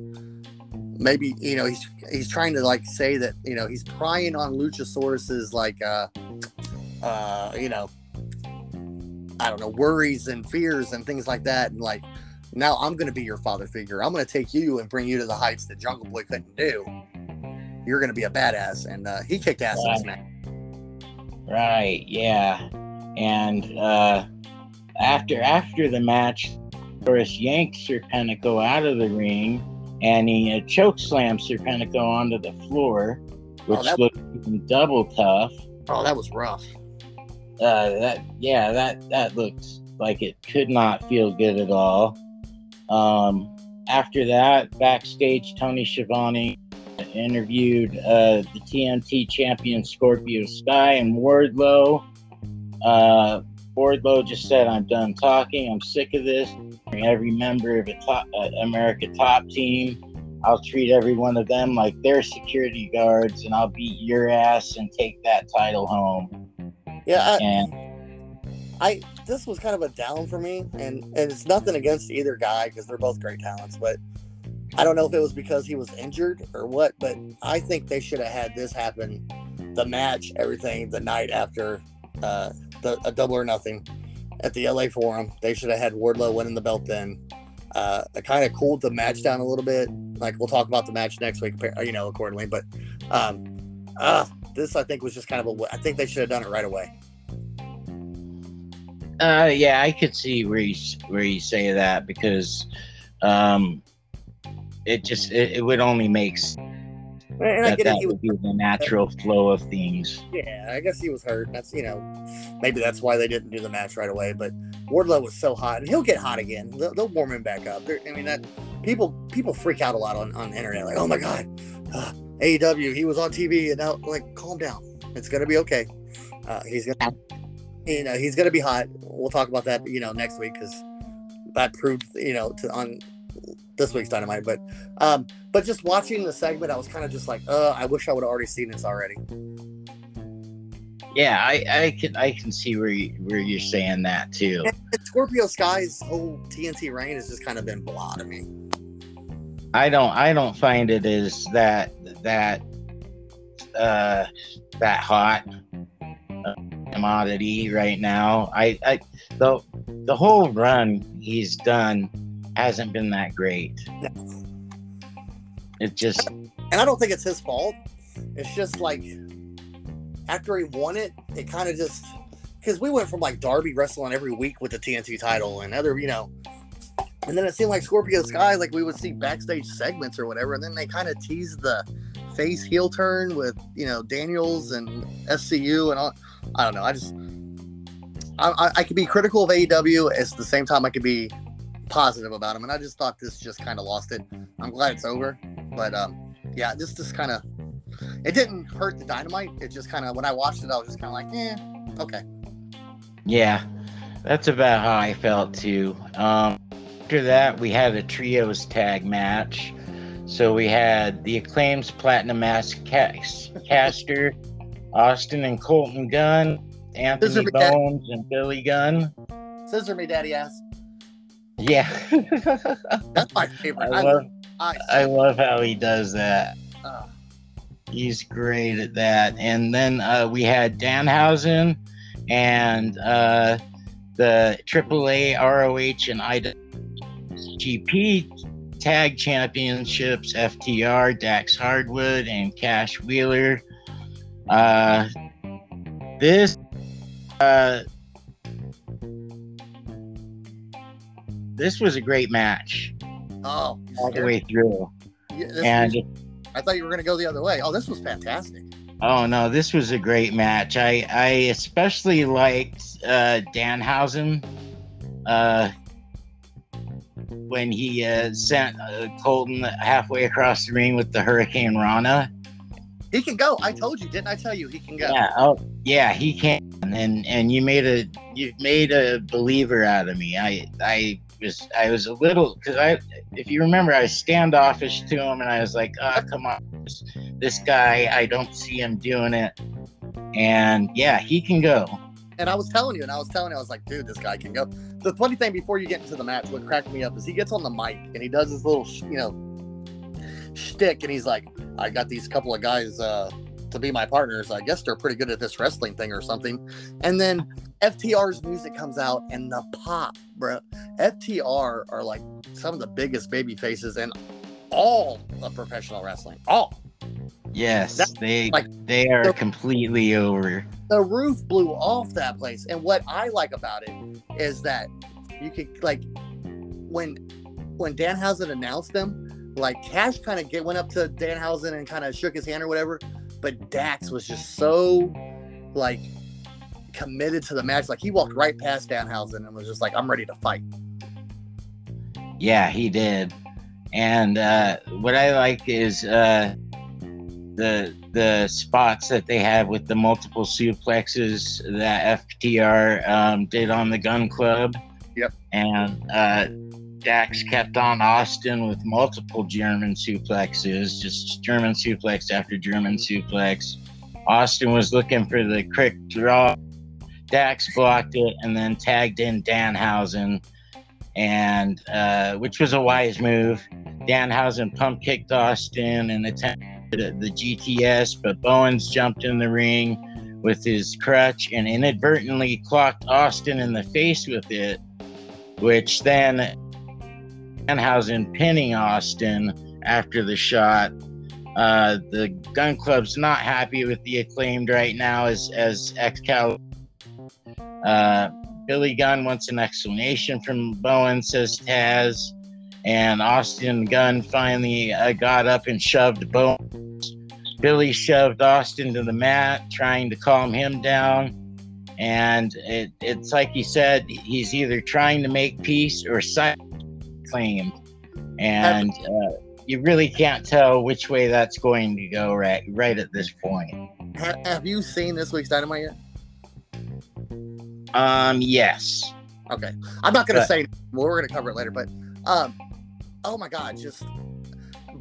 maybe you know he's he's trying to like say that you know he's prying on Luchasaurus's like uh uh you know I don't know worries and fears and things like that. And like now I'm gonna be your father figure. I'm gonna take you and bring you to the heights that Jungle Boy couldn't do. You're gonna be a badass. And uh, he kicked ass in this match. Right, yeah. And uh after after the match, Doris yanks Serpentico out of the ring and he uh, choke slams Serpentico onto the floor, which Oh, that- looked even double tough. oh that was rough Uh that yeah, that that looked like it could not feel good at all. Um after that, backstage Tony Schiavone interviewed uh, the TNT champion Scorpio Sky and Wardlow. Uh, Wardlow just said, "I'm done talking. I'm sick of this. Every member of a top uh, America top team, I'll treat every one of them like they're security guards, and I'll beat your ass and take that title home." yeah I, And I this was kind of a down for me, and and it's nothing against either guy because they're both great talents, but I don't know if it was because he was injured or what, but I think they should have had this happen, the match, everything, the night after uh, the a double or nothing at the LA Forum. They should have had Wardlow winning the belt then. Uh, it kind of cooled the match down a little bit. Like we'll talk about the match next week, you know, accordingly. But um, uh, this I think was just kind of a. I think they should have done it right away. Uh, yeah, I could see where you where you say that because um, it just it, it would only make s- And I that get it. He would be the natural flow of things. Yeah, I guess he was hurt. That's you know, maybe that's why they didn't do the match right away. But Wardlow was so hot, and he'll get hot again. They'll, they'll warm him back up. They're, I mean, that people people freak out a lot on on the internet, like, oh my god, uh, AEW, he was on TV, and now like, calm down, it's gonna be okay. Uh, he's gonna, you know, he's gonna be hot. We'll talk about that, you know, next week because that proved, you know, to on this week's Dynamite. But um, but just watching the segment, I was kind of just like, uh, I wish I would have already seen this already. Yeah, I, I can I can see where you, where you're saying that too. And Scorpio Sky's whole TNT reign has just kind of been blah to me. I don't I don't find it as that that uh that hot uh, commodity right now. I I the the whole run he's done hasn't been that great. It just And I don't think it's his fault. It's just like after he won it, it kind of just because we went from like Darby wrestling every week with the TNT title and other, you know, and then it seemed like Scorpio Sky, like we would see backstage segments or whatever, and then they kind of teased the face heel turn with you know Daniels and SCU and all. I don't know. I just I, I, I could be critical of AEW at the same time I could be positive about him. and I just thought this just kind of lost it. I'm glad it's over, but um, yeah, this just kind of it didn't hurt the dynamite. It just kind of when I watched it, I was just kind of like, eh, okay. Yeah, that's about how I felt too. Um, after that, we had a trios tag match. So we had the Acclaims Platinum Max Cas- Caster, Austin and Colton Gunn, Anthony Bowens, and Billy Gunn. Scissor me, daddy ass. Yeah, That's my I favorite. I, love I, I love how he does that. uh, He's great at that. And then uh, we had Danhausen and uh, the AAA, ROH, and IWGP Tag Championships, FTR, Dax Hardwood, and Cash Wheeler. Uh, this uh, this was a great match oh, all the way through. Yeah, And was- I thought you were gonna go the other way. Oh, this was fantastic. Oh no, this was a great match. I I especially liked uh, Danhausen uh, when he uh, sent uh, Colton halfway across the ring with the hurricanrana. He can go. I told you, didn't I tell you he can go? Yeah, oh yeah, he can. and and you made a you made a believer out of me. I I was I was a little because I if you remember I was standoffish to him and I was like, oh come on, this, this guy I don't see him doing it, and yeah, he can go. And I was telling you, and I was telling you, I was like, dude, this guy can go. The funny thing before you get into the match, what cracked me up is he gets on the mic and he does his little, you know, shtick, and he's like, I got these couple of guys uh, to be my partners. I guess they're pretty good at this wrestling thing or something. And then FTR's music comes out and the pop, bro. FTR are like some of the biggest baby faces in all of professional wrestling. All. Yes, they like, they are the- completely over. the roof blew off that place. And what I like about it is that you could like when when Danhausen announced them, like Cash kind of get went up to Danhausen and kind of shook his hand or whatever, but Dax was just so like committed to the match. Like he walked right past Danhausen and was just like, "I'm ready to fight." Yeah, he did. And uh, what I like is uh, the the spots that they have with the multiple suplexes that FTR um, did on the Gun Club. Yep. And uh, Dax kept on Austin with multiple German suplexes, just German suplex after German suplex. Austin was looking for the quick draw. Dax blocked it and then tagged in Danhausen, and uh, which was a wise move. Danhausen pump kicked Austin and attempted the GTS, but Bowens jumped in the ring with his crutch and inadvertently clocked Austin in the face with it, which then Danhausen pinning Austin after the shot. Uh, the gun club's not happy with the acclaimed right now as as Excalibur. Uh, Billy Gunn wants an explanation from Bowen, says Taz. And Austin Gunn finally uh, got up and shoved Bowen. Billy shoved Austin to the mat, trying to calm him down. And it, it's like he said, he's either trying to make peace or claimed. And uh, you really can't tell which way that's going to go right, right at this point. Ha- have you seen this week's Dynamite yet? Um, yes. Okay, I'm not gonna But- say. Well, we're gonna cover it later, but um, oh my god, just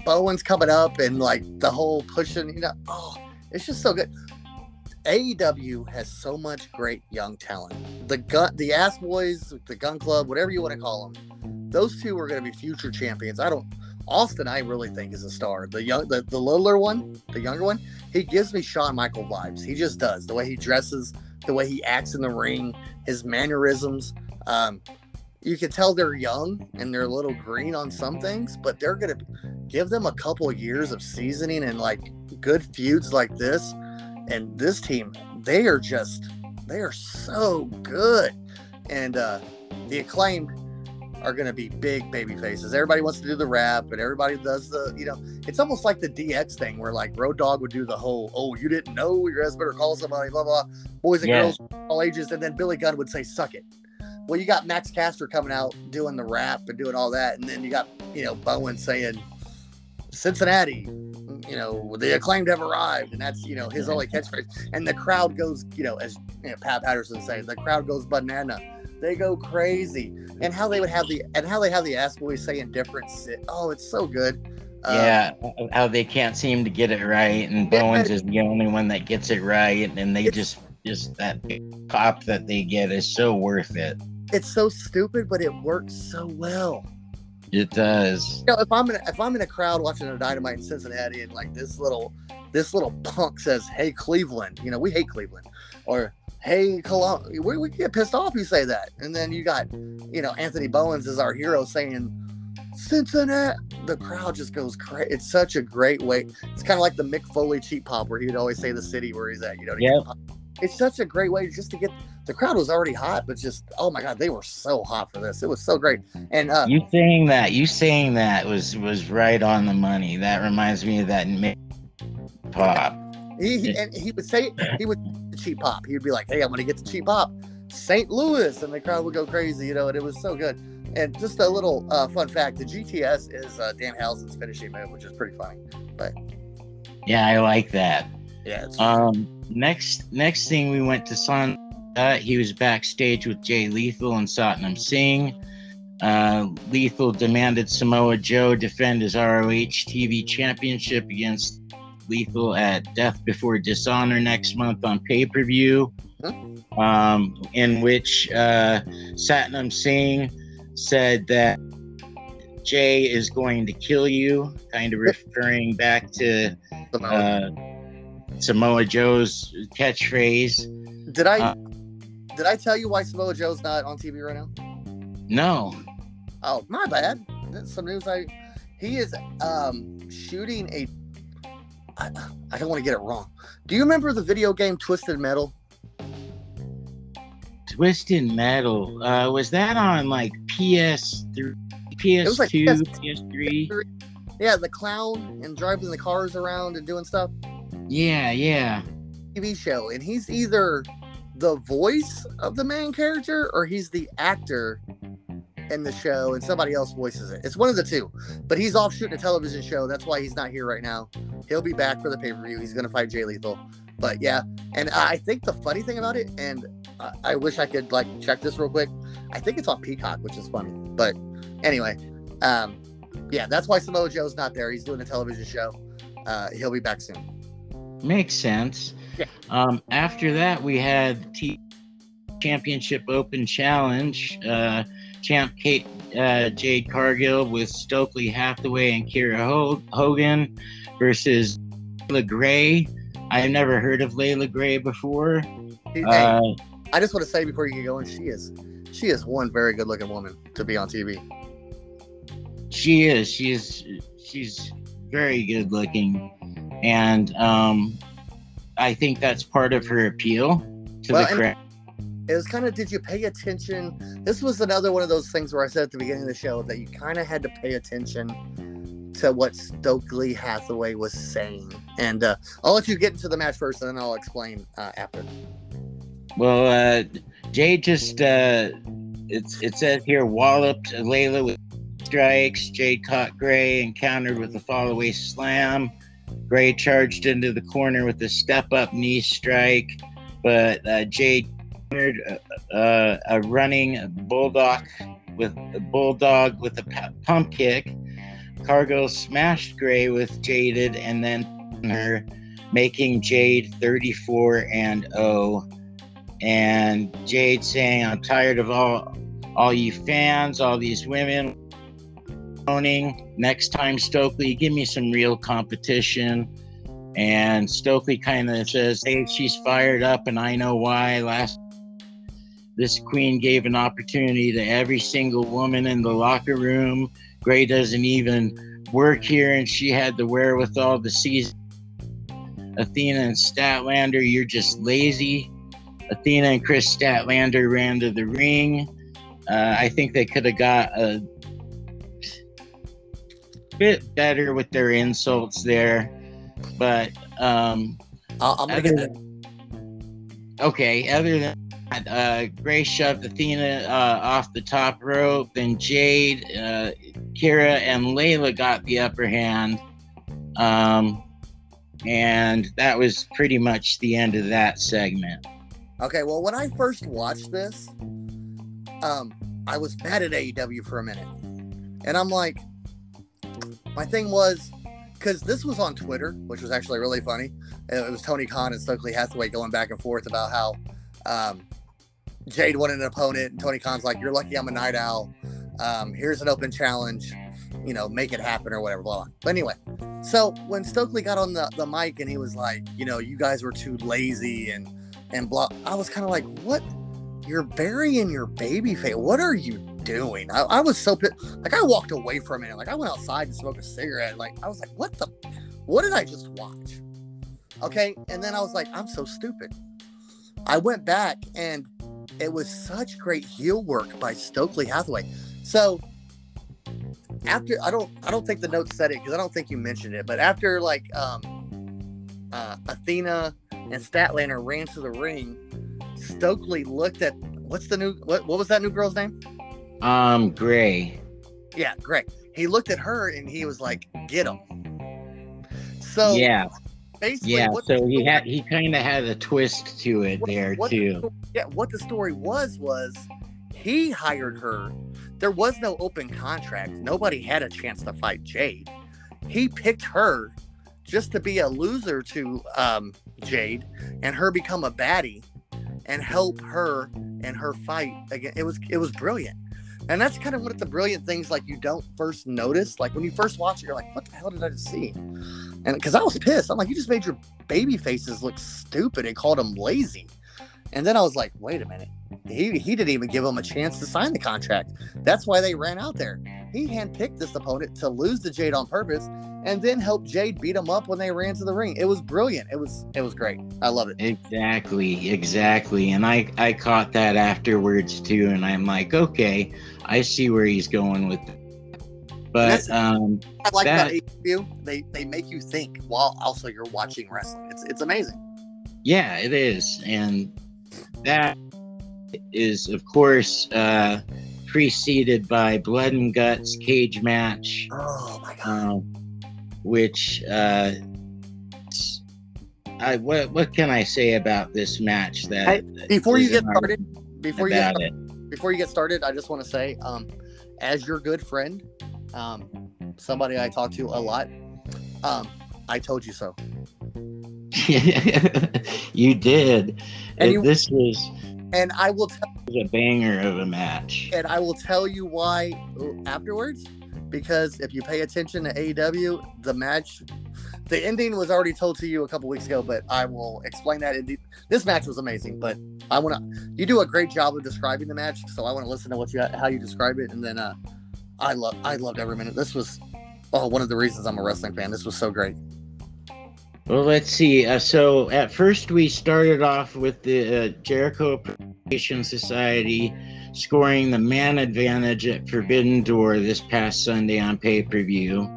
Bowen's coming up and like the whole pushing. You know, oh, it's just so good. AEW has so much great young talent. The gun, the Ass Boys, the Gun Club, whatever you want to call them, those two are going to be future champions. I don't. Austin, I really think is a star. The young, the, the littler one, the younger one, he gives me Shawn Michael vibes. He just does. The way he dresses, the way he acts in the ring, his mannerisms. Um, you can tell they're young and they're a little green on some things, but they're gonna give them a couple of years of seasoning and like good feuds like this. And this team, they are just they are so good. And uh the acclaimed are gonna be big baby faces. Everybody wants to do the rap, but everybody does the, you know, it's almost like the DX thing where like Road Dog would do the whole, oh, you didn't know your ass better call somebody, blah blah, boys and Yes. girls, all ages, and then Billy Gunn would say, suck it. Well, you got Max Caster coming out doing the rap and doing all that, and then you got you know Bowen saying Cincinnati, you know the acclaimed have arrived, and that's you know his only catchphrase, and the crowd goes you know as you know, Pat Patterson says the crowd goes banana, they go crazy, and how they would have the and how they have the ass boys saying different sit. Oh, it's so good. Uh, yeah, how they can't seem to get it right, and. Bowens is the only one that gets it right, and they just just that pop that they get is so worth it. it's so stupid, but it works so well. It does. you know, if I'm in a, if I'm in a crowd watching a dynamite in Cincinnati and like this little this little punk says, "Hey Cleveland," you know, we hate Cleveland, or "Hey Columbus," we, we get pissed off. You say that, and then you got you know Anthony Bowens is our hero saying Cincinnati. The crowd just goes crazy. It's such a great way. It's kind of like the Mick Foley cheap pop where he'd always say the city where he's at. You know, to get Yep. pop. it's such a great way just to get. The crowd was already hot, but just oh my god, they were so hot for this. It was so great, and uh, You saying that, you saying that was was right on the money. That reminds me of that Mick pop. He, he and he would say he would cheap pop. He would be like, "Hey, I'm gonna get the cheap pop, St. Louis," and the crowd would go crazy, you know. And it was so good. And just a little uh, fun fact: the GTS is uh, Danhausen's finishing move, which is pretty funny. But yeah, I like that. Yeah, it's, Um, next next thing we went to San Uh, he was backstage with Jay Lethal and Satnam Singh. Uh, Lethal demanded Samoa Joe defend his ROH TV championship against Lethal at Death Before Dishonor next month on pay per view, um, in which uh, Satnam Singh said that Jay is going to kill you, kind of referring back to uh, Samoa Joe's catchphrase. Did I uh, did I tell you why Samoa Joe's not on TV right now? No. Oh, my bad. That's some news. I he is um, shooting a. I, I don't want to get it wrong. Do you remember the video game Twisted Metal? Twisted Metal. Uh, was that on like PS3, PS2, like PS3? PS3? Yeah, the clown and driving the cars around and doing stuff. Yeah, yeah. TV show, and he's either the voice of the main character or he's the actor in the show and somebody else voices it. It's one of the two. But he's off shooting a television show. That's why he's not here right now. He'll be back for the pay per view. He's going to fight Jay Lethal. But yeah, and I think the funny thing about it, and I wish I could like check this real quick. I think it's on Peacock, which is funny. But anyway, um, yeah, that's why Samoa Joe's not there. He's doing a television show. Uh, he'll be back soon. Makes sense. Yeah. Um, after that, we had T Championship Open Challenge. Uh, champ Kate uh, Jade Cargill with Stokely Hathaway and Kiera Hogan versus Layla Gray. I've never heard of Layla Gray before. Hey, uh, I just want to say before you get going, she is she is one very good looking woman to be on TV. She is. She is. she's very good looking, and um, I think that's part of her appeal to well, the crowd it was kind of did you pay attention? This was another one of those things where i said at the beginning of the show that you kind of had to pay attention to what stokely hathaway was saying. And uh, i'll let you get into the match first and then i'll explain uh, after. Well uh, jay just uh, it's it says here walloped layla with strikes jade caught gray and countered with a fall away slam gray charged into the corner with a step up knee strike but uh, jade uh, a running bulldog with a bulldog with a pump kick. Cargill smashed Gray with Jaded and then her, making Jade 34 and 0. And Jade saying, "I'm tired of all all you fans, all these women owning. Next time, Stokely, give me some real competition." And Stokely kind of says, Hey, she's fired up, and I know why. Last this queen gave an opportunity to every single woman in the locker room. Gray doesn't even work here, and she had the wherewithal to seize Athena and Statlander. You're just lazy. Athena and Kris Statlander ran to the ring. Uh, I think they could have got a bit better with their insults there, but um, I'm gonna that. Okay, other than uh, Gray shoved Athena uh, off the top rope. Then Jade, uh, Kiera, and Layla got the upper hand. Um, and that was pretty much the end of that segment. Okay, well, when I first watched this, um, I was mad at AEW for a minute. And I'm like, my thing was, because this was on Twitter, which was actually really funny. It was Tony Khan and Stokely Hathaway going back and forth about how um, Jade wanted an opponent, and Tony Khan's like, "You're lucky I'm a night owl. Um, here's an open challenge. You know, make it happen or whatever." Blah, blah. But anyway, so when Stokely got on the, the mic and he was like, "You know, you guys were too lazy and and blah," I was kind of like, "What? You're burying your baby face. What are you doing?" I, I was so pissed. Like I walked away from it. Like I went outside to smoke a cigarette. Like I was like, "What the? What did I just watch?" Okay, and then I was like, "I'm so stupid." I went back and it was such great heel work by Stokely Hathaway. So after I don't I don't think the notes said it because I don't think you mentioned it, but after like um uh Athena and Statlander ran to the ring, Stokely looked at what's the new what what was that new girl's name? Um Gray. Yeah, Gray. He looked at her and he was like, get him. So yeah. Basically, Yeah, the so he had he kind of had a twist to it what- there what too. sto- yeah, what the story was was he hired her. There was no open contract. Nobody had a chance to fight Jade. He picked her just to be a loser to um, Jade and her become a baddie and help her in her fight again. It was it was brilliant. And that's kind of one of the brilliant things like you don't first notice. Like when you first watch it, you're like, what the hell did I just see? And because I was pissed. I'm like, you just made your baby faces look stupid and called them lazy. And then I was like, wait a minute. He, he didn't even give him a chance to sign the contract. That's why they ran out there. He handpicked this opponent to lose to Jade on purpose and then help Jade beat him up when they ran to the ring. It was brilliant. It was it was great. I love it. Exactly, exactly. And I I caught that afterwards too, and I'm like, okay, I see where he's going with. It. But um, I like That- AEW. They they make you think while also you're watching wrestling. It's it's amazing. yeah, it is, and that is of course uh, preceded by Blood and Guts cage match. Oh my god. um, which uh, I what what can I say about this match that Hey, Before you get started, before you get it? before you get started, I just want to say, um, as your good friend, um, somebody I talk to a lot, um, I told you so. (laughs) you did. And you- this was And I will tell a banger of a match. and I will tell you why afterwards. Because if you pay attention to AEW, the match, the ending was already told to you a couple weeks ago. But I will explain that. In this match was amazing, but I want to. You do a great job of describing the match, so I want to listen to what you how you describe it, and then uh, I love I loved every minute. This was oh one of the reasons I'm a wrestling fan. This was so great. Well, let's see. Uh, so at first we started off with the uh, Jericho Appreciation Society scoring the man advantage at Forbidden Door this past Sunday on pay per view.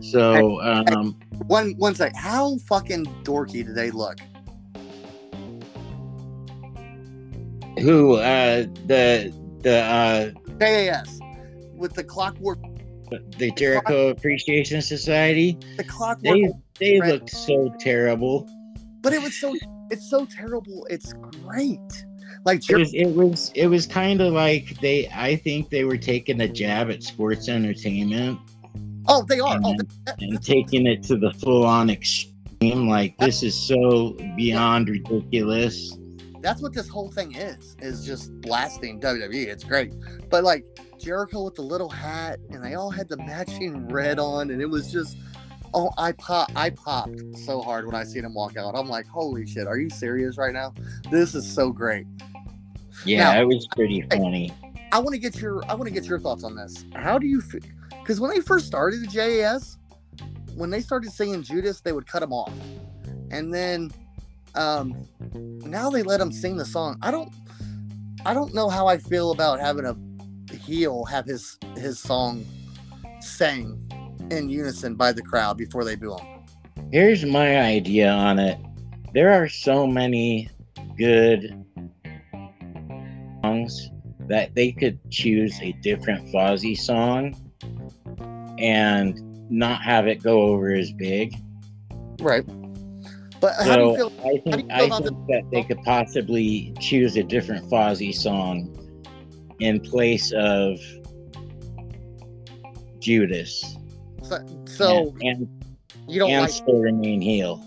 So um, One one sec. How fucking dorky do they look? who uh, the the uh, JAS with the clockwork the Jericho Appreciation Society the clockwork they they Right. looked so terrible. but it was so it's so terrible it's great like It was it was it was kind of like they I think they were taking a jab at sports entertainment oh they are oh and, that- and taking it to the full on extreme. Like this is so beyond ridiculous. that's what this whole thing is is just blasting WWE it's great but like Jericho with the little hat and they all had the matching red on and it was just oh I pop I popped so hard when I seen him walk out I'm like holy shit are you serious right now this is so great Yeah, Now- it was pretty funny. I want to get your I want to get your thoughts on this. How do you feel? Because when they first started the JAS, when they started singing Judas, they would cut him off, and then um, now they let him sing the song. I don't I don't know how I feel about having a heel have his his song sang in unison by the crowd before they boo him. Here's my idea on it. There are so many good songs that they could choose a different Fozzy song and not have it go over as big. Right. But how do you feel? I think feel I think that they could possibly choose a different Fozzy song in place of Judas. So, so and and, you don't and like still remain heel.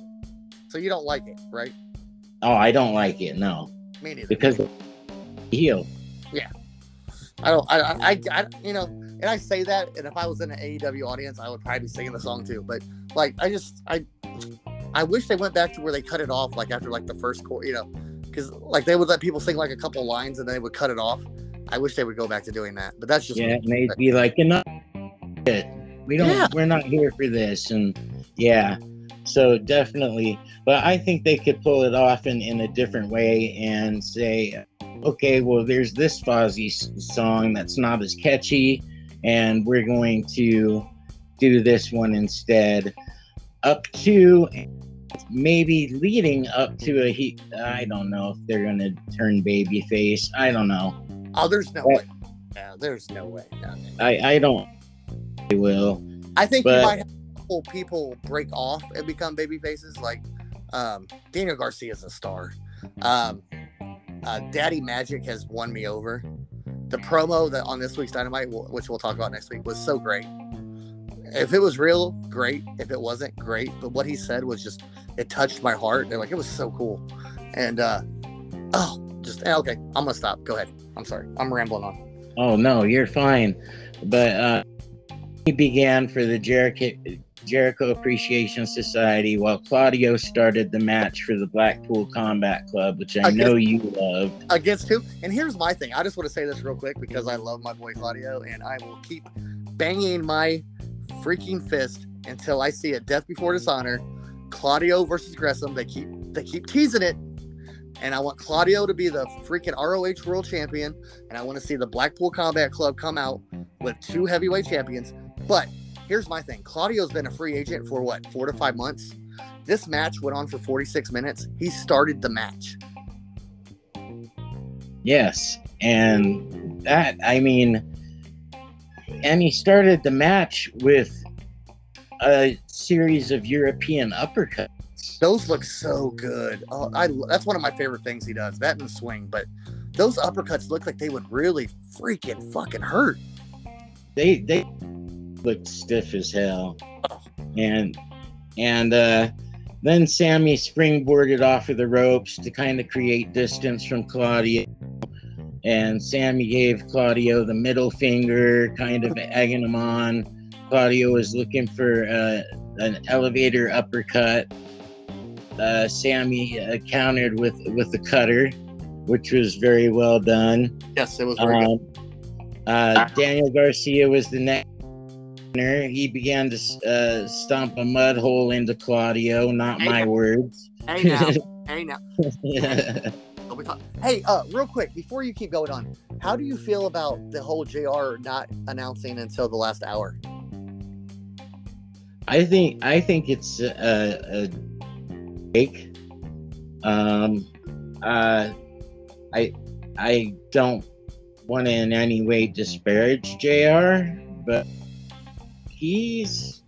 so you don't like it, right? Oh, I don't like it. No, Me neither. because heel. Yeah. I don't. I, I, I, I, you know, and I say that, and if I was in an AEW audience, I would probably be singing the song too. But like, I just, I, I wish they went back to where they cut it off, like after like the first quarter, you know, because like they would let people sing like a couple lines and then they would cut it off. I wish they would go back to doing that, but that's just Yeah, and they'd be like, enough. It. We don't. Yeah. We're not here for this. And yeah, so definitely. But I think they could pull it off in in a different way and say, okay, well, there's this Fozzy song that's not as catchy, and we're going to do this one instead. Up to maybe leading up to a he. I don't know if they're gonna turn baby face. I don't know. oh, there's no Yeah. way. Yeah, there's no way. No. I I don't. They will. I think But- you might. Have, couple people break off and become baby faces. Like um, Daniel Garcia is a star. Um, uh, Daddy Magic has won me over. The promo that on this week's Dynamite, which we'll talk about next week, was so great. If it was real, great. If it wasn't, great. But what he said was just it touched my heart. And like it was so cool. And uh, oh, just eh, okay. I'm gonna stop. Go ahead. I'm sorry. I'm rambling on. Oh no, you're fine. But uh, he began for the Jericho Jericho Appreciation Society, while Claudio started the match for the Blackpool Combat Club, which I against, know you love. Against who? And here's my thing. I just want to say this real quick because I love my boy Claudio, and I will keep banging my freaking fist until I see a Death Before Dishonor, Claudio versus Gresham. They keep they keep teasing it, and I want Claudio to be the freaking ROH World Champion, and I want to see the Blackpool Combat Club come out with two heavyweight champions. But here's my thing Claudio's been a free agent for what, four to five months? This match went on for 46 minutes. He started the match. Yes. And that, I mean, and he started the match with a series of European uppercuts. Those look so good. Oh, I that's one of my favorite things he does. That and swing, but those uppercuts look like they would really freaking fucking hurt. They they looked stiff as hell. And and uh, then Sammy springboarded off of the ropes to kind of create distance from Claudio. And Sammy gave Claudio the middle finger, kind of egging him on. Claudio was looking for uh, an elevator uppercut. Uh, Sammy uh, countered with with the cutter, which was very well done. Yes, it was very um, good. Uh, Daniel Garcia was the next he began to uh, stomp a mud hole into Claudio. Not hey my now. words. Hey now. (laughs) hey now. (laughs) hey, uh, real quick before you keep going on, how do you feel about the whole Jr. not announcing until the last hour? I think I think it's a, a fake. Um, uh, I I don't want to in any way disparage Jr. But he's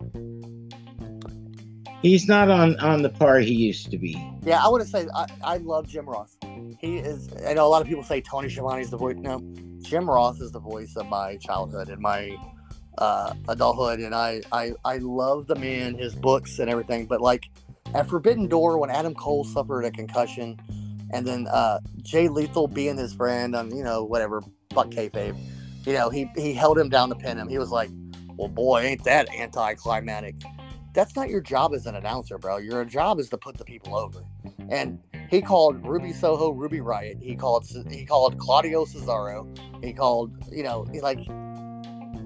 he's not on on the par he used to be. Yeah, I want to say I, I love Jim Ross. He is. I know a lot of people say Tony Schiavone's the voice. No, Jim Ross is the voice of my childhood and my uh, adulthood, and I, I I love the man, his books and everything. But like at Forbidden Door, when Adam Cole suffered a concussion, and then uh, Jay Lethal being his friend on you know whatever fuck kayfabe, you know he he held him down to pin him. He was like well, boy, ain't that anticlimactic. That's not your job as an announcer, bro. Your job is to put the people over. And he called Ruby Soho Ruby Riot. He called he called Claudio Cesaro. He called you know like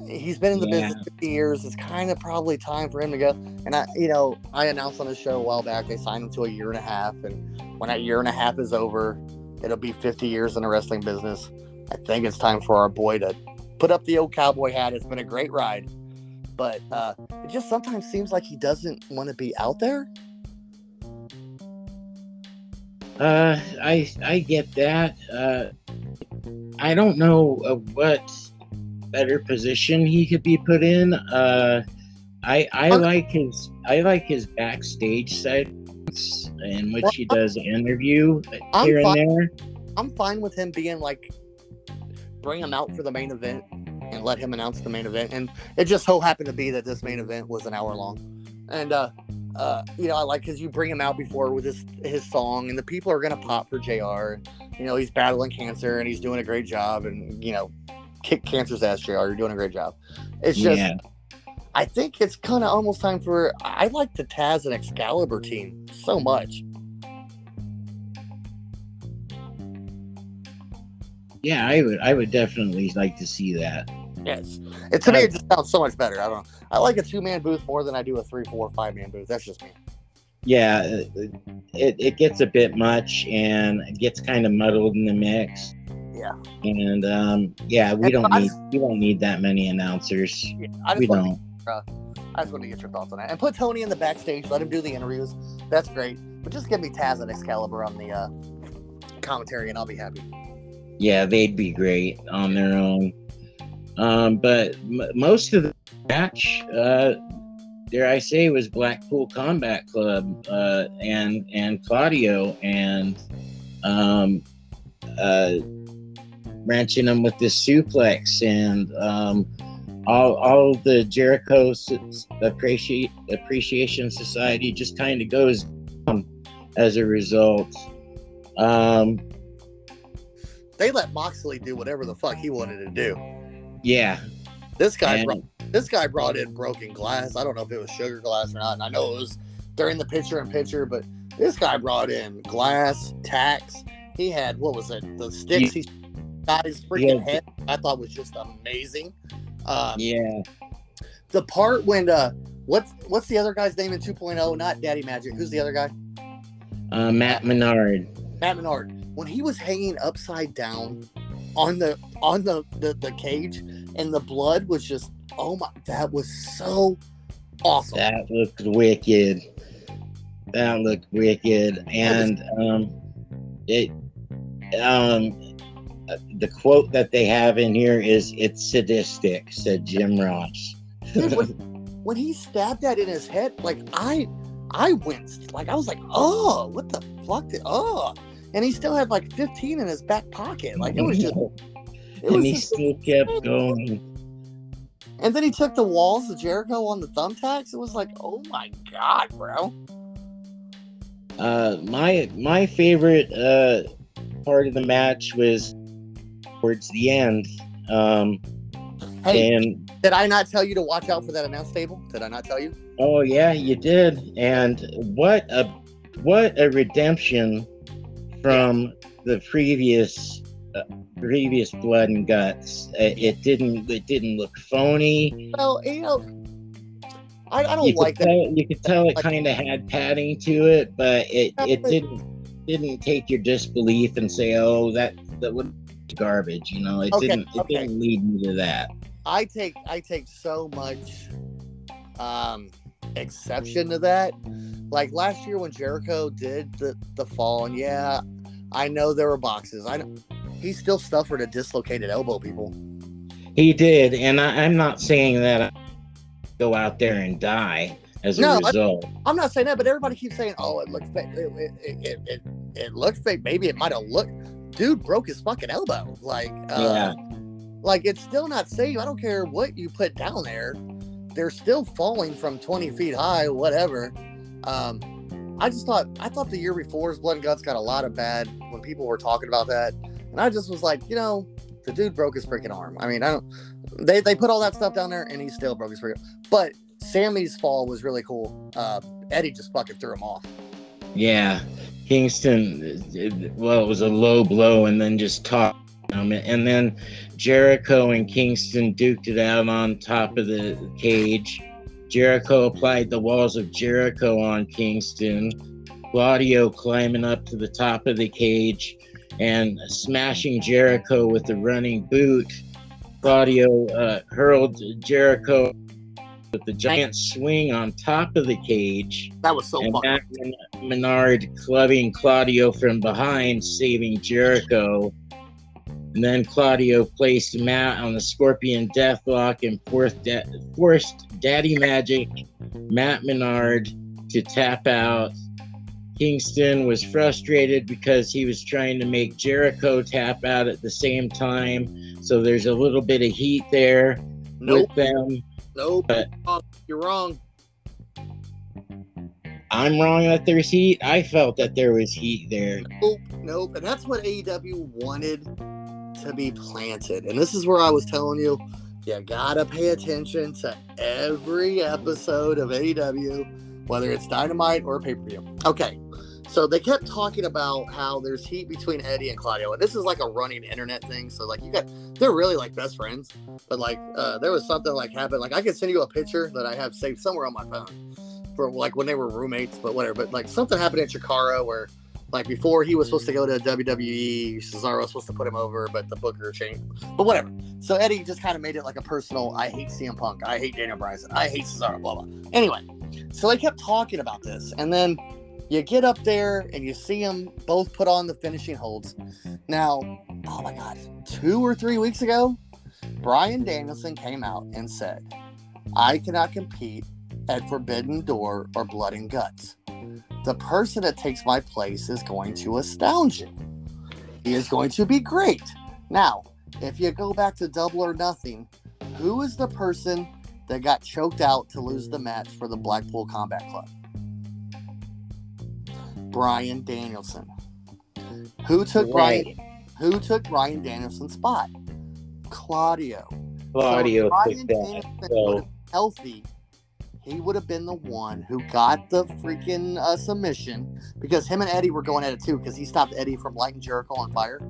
he's been in the yeah. business 50 years. It's kind of probably time for him to go. And I you know I announced on the show a while back they signed him to a year and a half. And when that year and a half is over, it'll be 50 years in the wrestling business. I think it's time for our boy to put up the old cowboy hat. It's been a great ride but uh, it just sometimes seems like he doesn't want to be out there. Uh, I I get that. Uh, I don't know what better position he could be put in. Uh, I I like his I like his backstage segments in which he does an interview here I'm and fine, there. I'm fine with him being like bring him out for the main event and let him announce the main event. And it just so happened to be that this main event was an hour long. And uh, uh, you know, I like because you bring him out before with his his song, and the people are gonna pop for Jr. You know, he's battling cancer and he's doing a great job, and you know, kick cancer's ass, Jr. You're doing a great job. It's just. Yeah. I think it's kind of almost time for. I like the Taz and Excalibur team so much. Yeah, I would. I would definitely like to see that. Yes. It, to me, it just sounds so much better. I don't know. I like a two man booth more than I do a three, four, five man booth. That's just me. Yeah, it, it gets a bit much and it gets kind of muddled in the mix. Yeah. And um, yeah, we and don't need we don't need that many announcers. Yeah, we don't. To, uh, I just want to get your thoughts on that. And put Tony in the backstage. Let him do the interviews. That's great. But just give me Taz and Excalibur on the uh, commentary, and I'll be happy. Yeah, they'd be great on their own. Um, but m- most of the match, uh, dare I say, was Blackpool Combat Club uh, and and Claudio and um, uh, wrenching him with the suplex and um, all all the Jericho appreciation society just kind of goes as a result. Um, they let Moxley do whatever the fuck he wanted to do. Yeah, this guy and, brought this guy brought in broken glass. I don't know if it was sugar glass or not, and I know it was during the picture in picture, but this guy brought in glass, tacks. He had what was it? The sticks he, he got his freaking yeah. head. I thought was just amazing. Um, yeah. The part when uh, what's what's the other guy's name in 2.0? Not Daddy Magic. Who's the other guy? Uh, Matt Menard. Matt Menard. When he was hanging upside down on the on the, the the cage, and the blood was just oh my, that was so awesome. That looked wicked. That looked wicked, and um, it um the quote that they have in here is "It's sadistic," said Jim Ross. Dude, when, (laughs) when he stabbed that in his head, like I I winced. Like I was like, oh, what the fuck? Did, oh, and he still had like 15 in his back pocket. Like it was just. (laughs) It and was he still kept going. And then he took the walls of Jericho on the thumbtacks. It was like, oh my god, bro. Uh, my my favorite uh part of the match was towards the end. Um, hey, and did I not tell you to watch out for that announce table? Did I not tell you? Oh yeah, you did. And what a what a redemption from the previous uh, previous blood and guts. Uh, it didn't it didn't look phony. Well, you know, I, I don't you like that. Tell, you could tell it like, kind of had padding to it, but it it didn't didn't take your disbelief and say, "Oh, that that would garbage." You know, it okay, didn't it okay. didn't lead me to that. I take I take so much um exception to that. Like last year when Jericho did the the fall, and yeah, I know there were boxes. I know he still suffered a dislocated elbow, people. He did, and I, am not saying that I go out there and die as a result. I, am not saying that, but everybody keeps saying, "Oh, it looked fake. It, it, it, it, it looked fake. Maybe it might have looked." Dude broke his fucking elbow. Like, uh, yeah. like it's still not safe. I don't care what you put down there they're still falling from 20 feet high, whatever. Um, I just thought I thought the year before's Blood and Guts got a lot of bad when people were talking about that, and I just was like, you know, the dude broke his freaking arm. I mean, I don't. They they put all that stuff down there, and he still broke his freaking. But Sammy's fall was really cool. Uh, Eddie just fucking threw him off. Yeah, Kingston. Well, it was a low blow, and then just tossed and then Jericho and Kingston duked it out on top of the cage. Jericho applied the walls of Jericho on Kingston. Claudio climbing up to the top of the cage and smashing Jericho with the running boot. Claudio uh, hurled Jericho with the giant swing on top of the cage. That was so and fucking. Menard clubbing Claudio from behind, saving Jericho. And then Claudio placed Matt on the Scorpion Deathlock and forced, da- forced Daddy Magic, Matt Menard, to tap out. Kingston was frustrated because he was trying to make Jericho tap out at the same time. So there's a little bit of heat there nope. with them. Nope. But You're wrong. I'm wrong that there's heat. I felt that there was heat there. Nope, nope. And that's what AEW wanted to be planted. And this is where I was telling you, you gotta pay attention to every episode of AEW, whether it's Dynamite or pay per view. Okay, so they kept talking about how there's heat between Eddie and Claudio, and this is like a running internet thing. So like you got, they're really like best friends. But like uh, there was something like happened. Like I could send you a picture that I have saved somewhere on my phone for like when they were roommates, but whatever. But like something happened in Chikara where like before, he was supposed to go to mm. WWE. Cesaro was supposed to put him over, but the Booker changed. But whatever. So Eddie just kind of made it like a personal. I hate CM Punk. I hate Daniel Bryan. I hate Cesaro. Blah blah. Anyway, so they kept talking about this, and then you get up there and you see them both put on the finishing holds. Now, oh my God, two or three weeks ago, Bryan Danielson came out and said, "I cannot compete at Forbidden Door or Blood and Guts. The person that takes my place is going to astound you. He is going to be great. Now, if you go back to Double or Nothing, who is the person that got choked out to lose the match for the Blackpool Combat Club? Bryan Danielson. Who took Bryan? Who took Bryan Danielson's spot? Claudio. Claudio so took Bryan that. Danielson would So have healthy, he would have been the one who got the freaking uh, submission because him and Eddie were going at it too because he stopped Eddie from lighting Jericho on fire.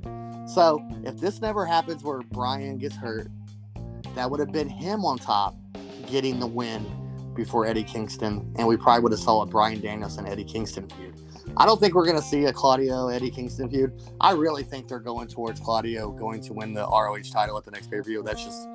So if this never happens where Bryan gets hurt, that would have been him on top getting the win before Eddie Kingston, and we probably would have saw a Bryan Danielson Eddie Kingston feud. I don't think we're gonna see a Claudio Eddie Kingston feud. I really think they're going towards Claudio going to win the ROH title at the next pay per view. That's just,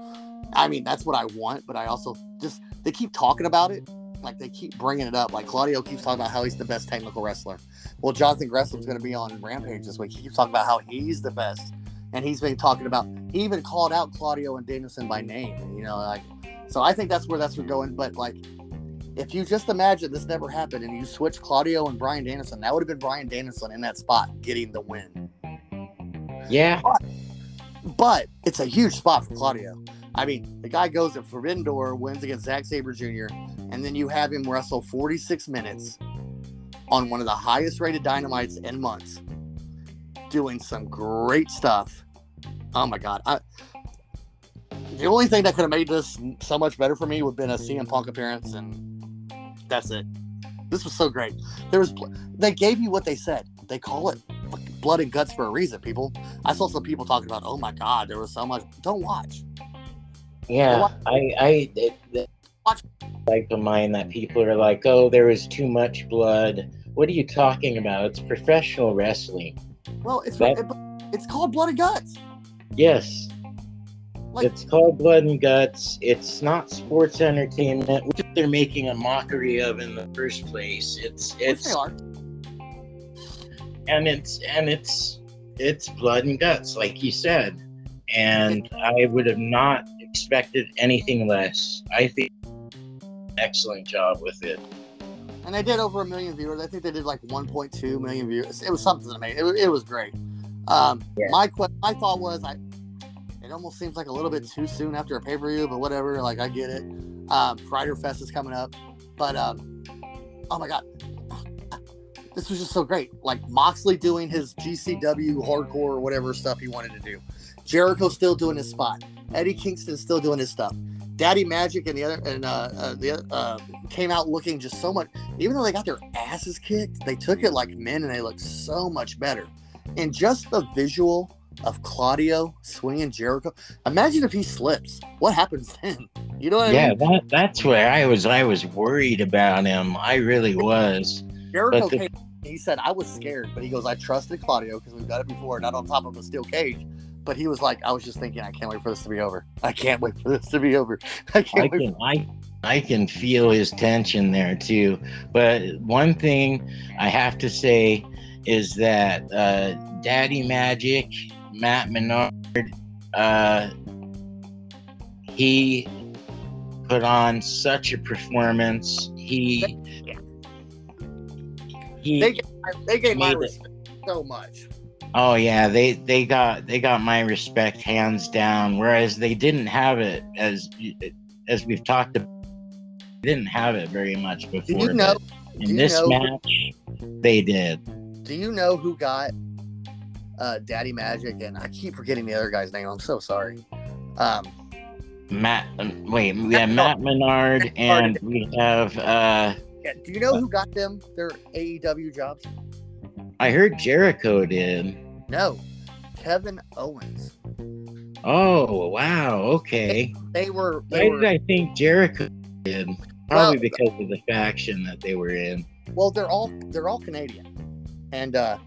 I mean, that's what I want. But I also just they keep talking about it, like they keep bringing it up. Like Claudio keeps talking about how he's the best technical wrestler. Well, Jonathan Gresham's gonna be on Rampage this week. He keeps talking about how he's the best, and he's been talking about. He even called out Claudio and Danielson by name. You know, like so. I think that's where that's where going. But like if you just imagine this never happened and you switch Claudio and Bryan Danielson, that would have been Bryan Danielson in that spot getting the win. yeah, But it's a huge spot for Claudio. I mean, the guy goes at Forbidden Door, wins against Zack Sabre Jr., and then you have him wrestle 46 minutes on one of the highest rated dynamites in months, doing some great stuff. Oh my God. I, the only thing that could have made this so much better for me would have been a CM Punk appearance, and that's it. This was so great. There was, they gave you what they said. They call it blood and guts for a reason, people. I saw some people talking about, oh my god, there was so much. Don't watch. Yeah. I, I, it, it, like to mind that people are like, oh, there was too much blood. What are you talking about? It's professional wrestling. Well, it's That- it, it's called blood and guts. Yes. Like- it's called Blood and Guts. It's not sports entertainment, which they're making a mockery of in the first place. It's it's they are. and it's and it's it's blood and guts, like you said. And I would have not expected anything less. I think excellent job with it. And they did over a million viewers. I think they did like 1.2 million viewers. It was something me. It, was- it was great. Um, Yeah. My my thought was, I it almost seems like a little bit too soon after a pay per view, but whatever. Like I get it. Um, Fyter Fest is coming up, but um, oh my god, (sighs) this was just so great. Like Moxley doing his GCW hardcore or whatever stuff he wanted to do. Jericho still doing his spot. Eddie Kingston still doing his stuff. Daddy Magic and the other and uh, uh the other uh came out looking just so much. Even though they got their asses kicked, they took it like men and they looked so much better. And just the visual of Claudio swinging Jericho. Imagine if he slips. What happens then? You know what I Yeah, mean? that that's where I was. I was worried about him. I really was. Jericho the- came. He said, "I was scared," but he goes, "I trusted Claudio because we've done it before, not on top of a steel cage." But he was like, "I was just thinking, I can't wait for this to be over. I can't wait for this to be over. (laughs) I can't I wait." can I I can feel his tension there too. But one thing I have to say is that uh, Daddy Magic, Matt Menard, uh, he put on such a performance. He he They gave, they gave my respect so much. Oh yeah, they they got they got my respect hands down. Whereas they didn't have it as as we've talked about, they didn't have it very much before. Do you know? in this know- match, they did. Do you know who got uh, Daddy Magic? And I keep forgetting the other guy's name. I'm so sorry. Um, Matt, um, wait, we have Matt Menard, and we have. uh yeah, do you know who got them their AEW jobs? I heard Jericho did. No, Kevin Owens. Oh wow, okay. They were. Why They did I think Jericho did? Probably Well- because of the faction that they were in. well, they're all they're all Canadian, and uh,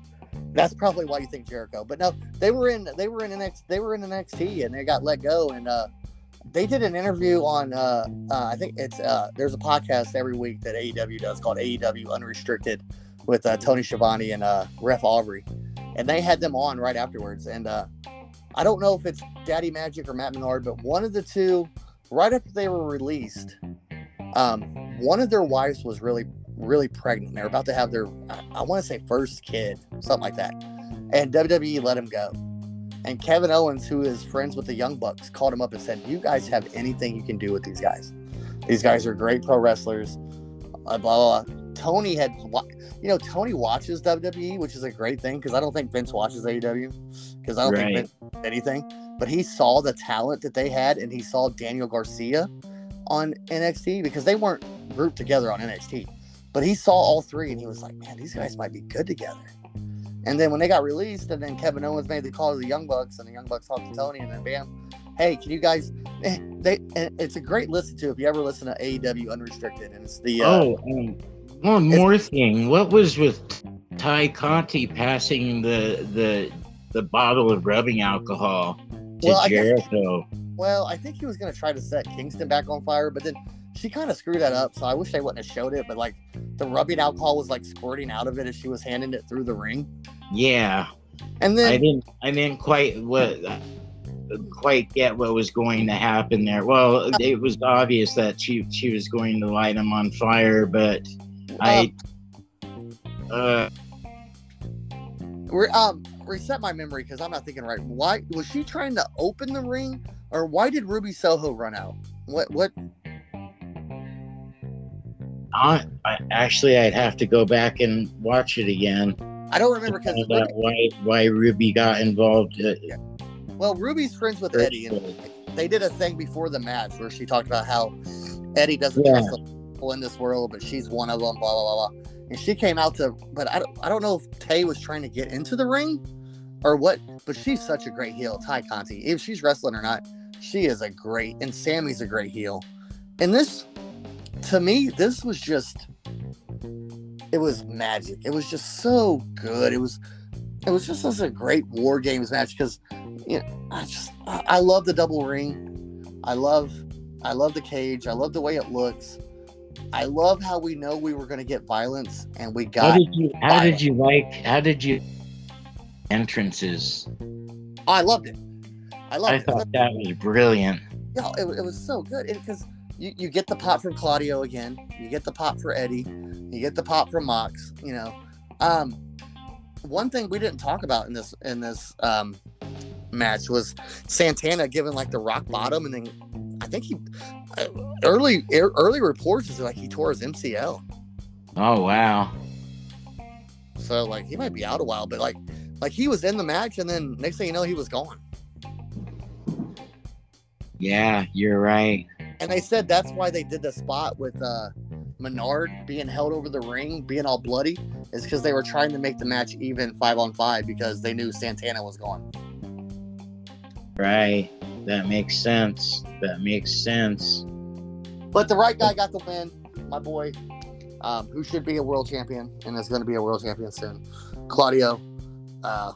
that's probably why you think Jericho. But no, they were in they were in an NXT they were in an NXT and they got let go and uh, they did an interview on uh, uh, I think it's uh, there's a podcast every week that AEW does called AEW Unrestricted with uh, Tony Schiavone and uh, Ref Aubrey, and they had them on right afterwards. And uh, I don't know if it's Daddy Magic or Matt Menard, but one of the two, right after they were released, um, one of their wives was really really pregnant. They were about to have their I, I want to say first kid, something like that, and WWE let him go. And Kevin Owens, who is friends with the Young Bucks, called him up and said, "You guys have anything you can do with these guys? These guys are great pro wrestlers." Uh, blah, blah, blah. Tony had, you know, Tony watches WWE, which is a great thing because I don't think Vince watches AEW because I don't right. think Vince anything. But he saw the talent that they had, and he saw Daniel Garcia on NXT because they weren't grouped together on NXT. But he saw all three, and he was like, "Man, these guys might be good together." And then when they got released, and then Kevin Owens made the call to the Young Bucks, and the Young Bucks talked to Tony, and then bam, hey, can you guys? Eh, they it's a great listen to if you ever listen to AEW Unrestricted, and it's the uh, oh, um, one more thing. What was with Tay Conti passing the the the bottle of rubbing alcohol to well, Jericho? Guess, well, I think he was going to try to set Kingston back on fire, but then she kind of screwed that up. So I wish they wouldn't have showed it. But like the rubbing alcohol was like squirting out of it as she was handing it through the ring. Yeah. And then I didn't I didn't quite what quite get what was going to happen there. Well, it was obvious that she she was going to light him on fire, but I uh re- um reset my memory because I'm not thinking right. Why was she trying to open the ring, or why did Ruby Soho run out? What what I, I, actually I'd have to go back and watch it again. I don't remember because why why Ruby got involved. Uh, yeah. Well, Ruby's friends with Eddie, and they did a thing before the match where she talked about how Eddie doesn't yeah. trust people in this world, but she's one of them. Blah blah blah blah. And she came out to, but I don't, I don't know if Tay was trying to get into the ring or what. But she's such a great heel, Tay Conti. If she's wrestling or not, she is a great, and Sammy's a great heel. And this to me, this was just it was magic. It was just so good. It was it was just such a great war games match because you know I just I, I love the double ring. I love I love the cage. I love the way it looks. I love how we know we were going to get violence and we got. How did you? How violence. did you like? How did you? Entrances. I loved it. I loved I it. thought that was brilliant. Yeah, it, it was so good because you, you get the pop from Claudio again. You get the pop for Eddie. You get the pop from Mox. You know, um, one thing we didn't talk about in this in this um, match was Santana giving like the rock bottom, and then think he uh, early early reports is like he tore his MCL. Oh wow! So like he might be out a while, but like like he was in the match, and then next thing you know, he was gone. Yeah, you're right. And they said that's why they did the spot with uh, Menard being held over the ring, being all bloody, is because they were trying to make the match even five on five because they knew Santana was gone. Right. That makes sense. That makes sense. But the right guy got the win, my boy, um, who should be a world champion and is going to be a world champion soon. Claudio. Uh,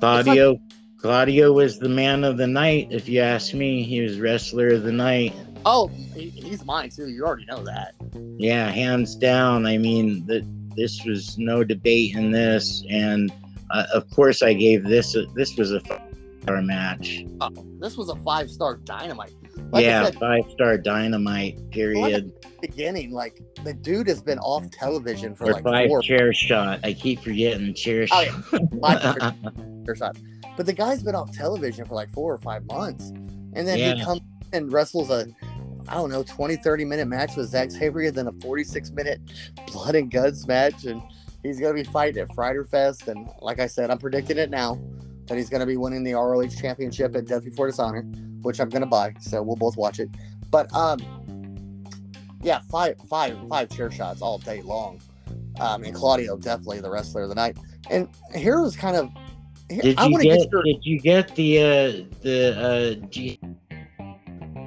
Claudio like, Claudio was the man of the night, if you ask me. He was wrestler of the night. Oh, he's mine too. You already know that. Yeah, hands down. I mean, the, this was no debate in this, and uh, of course, I gave this. A, this was a five-star match. Oh, this was a five-star dynamite. Like yeah, five-star dynamite. Period. Beginning, like the dude has been off television for or like five four. chair shot. I keep forgetting chair oh, shot. Yeah. (laughs) Five (laughs) chair shot. But the guy's been off television for like four or five months. And then yeah. he comes and wrestles a, I don't know, 20, 30 minute match with Zack Sabre, then a 46 minute blood and guts match. And he's going to be fighting at Fyter Fest. And like I said, I'm predicting it now that he's going to be winning the ROH championship at Death Before Dishonor, which I'm going to buy. So we'll both watch it. But, um, yeah, five, five, five chair shots all day long. Um, and Claudio definitely the wrestler of the night. And here was kind of did you get, get your... Did you get the uh, the uh, G...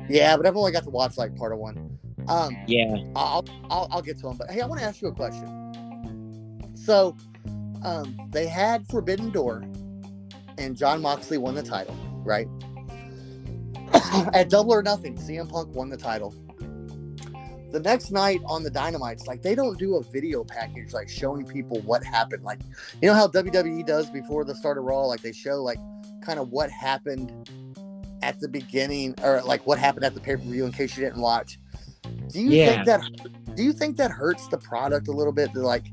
Yeah, but I've only got to watch like part of one. Um, yeah, I'll, I'll I'll get to them. But hey, I want to ask you a question. So, um, they had Forbidden Door, and Jon Moxley won the title, right? (coughs) At Double or Nothing, CM Punk won the title the next night on the Dynamites, like they don't do a video package like showing people what happened. Like, you know how WWE does before the start of Raw, like they show like kind of what happened at the beginning or like what happened at the pay per view in case you didn't watch. Do you Yeah. think that do you think that hurts the product a little bit? That like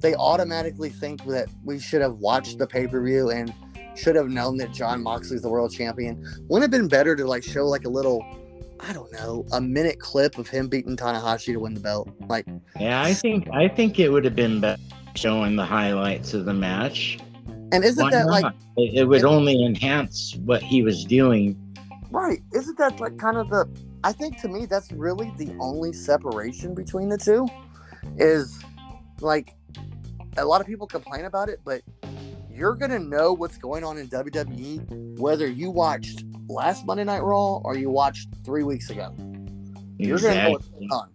they automatically think that we should have watched the pay per view and should have known that Jon Moxley's the world champion. Wouldn't it have been better to like show like a little, I don't know, a minute clip of him beating Tanahashi to win the belt? Like, Yeah, I think I think it would have been better showing the highlights of the match. and isn't Why that like? It, it would only enhance what he was doing. right? Isn't that like kind of the? I think to me that's really the only separation between the two, is like a lot of people complain about it, but you're gonna know what's going on in WWE whether you watched last Monday Night Raw or you watched three weeks ago. You're gonna know what's going on.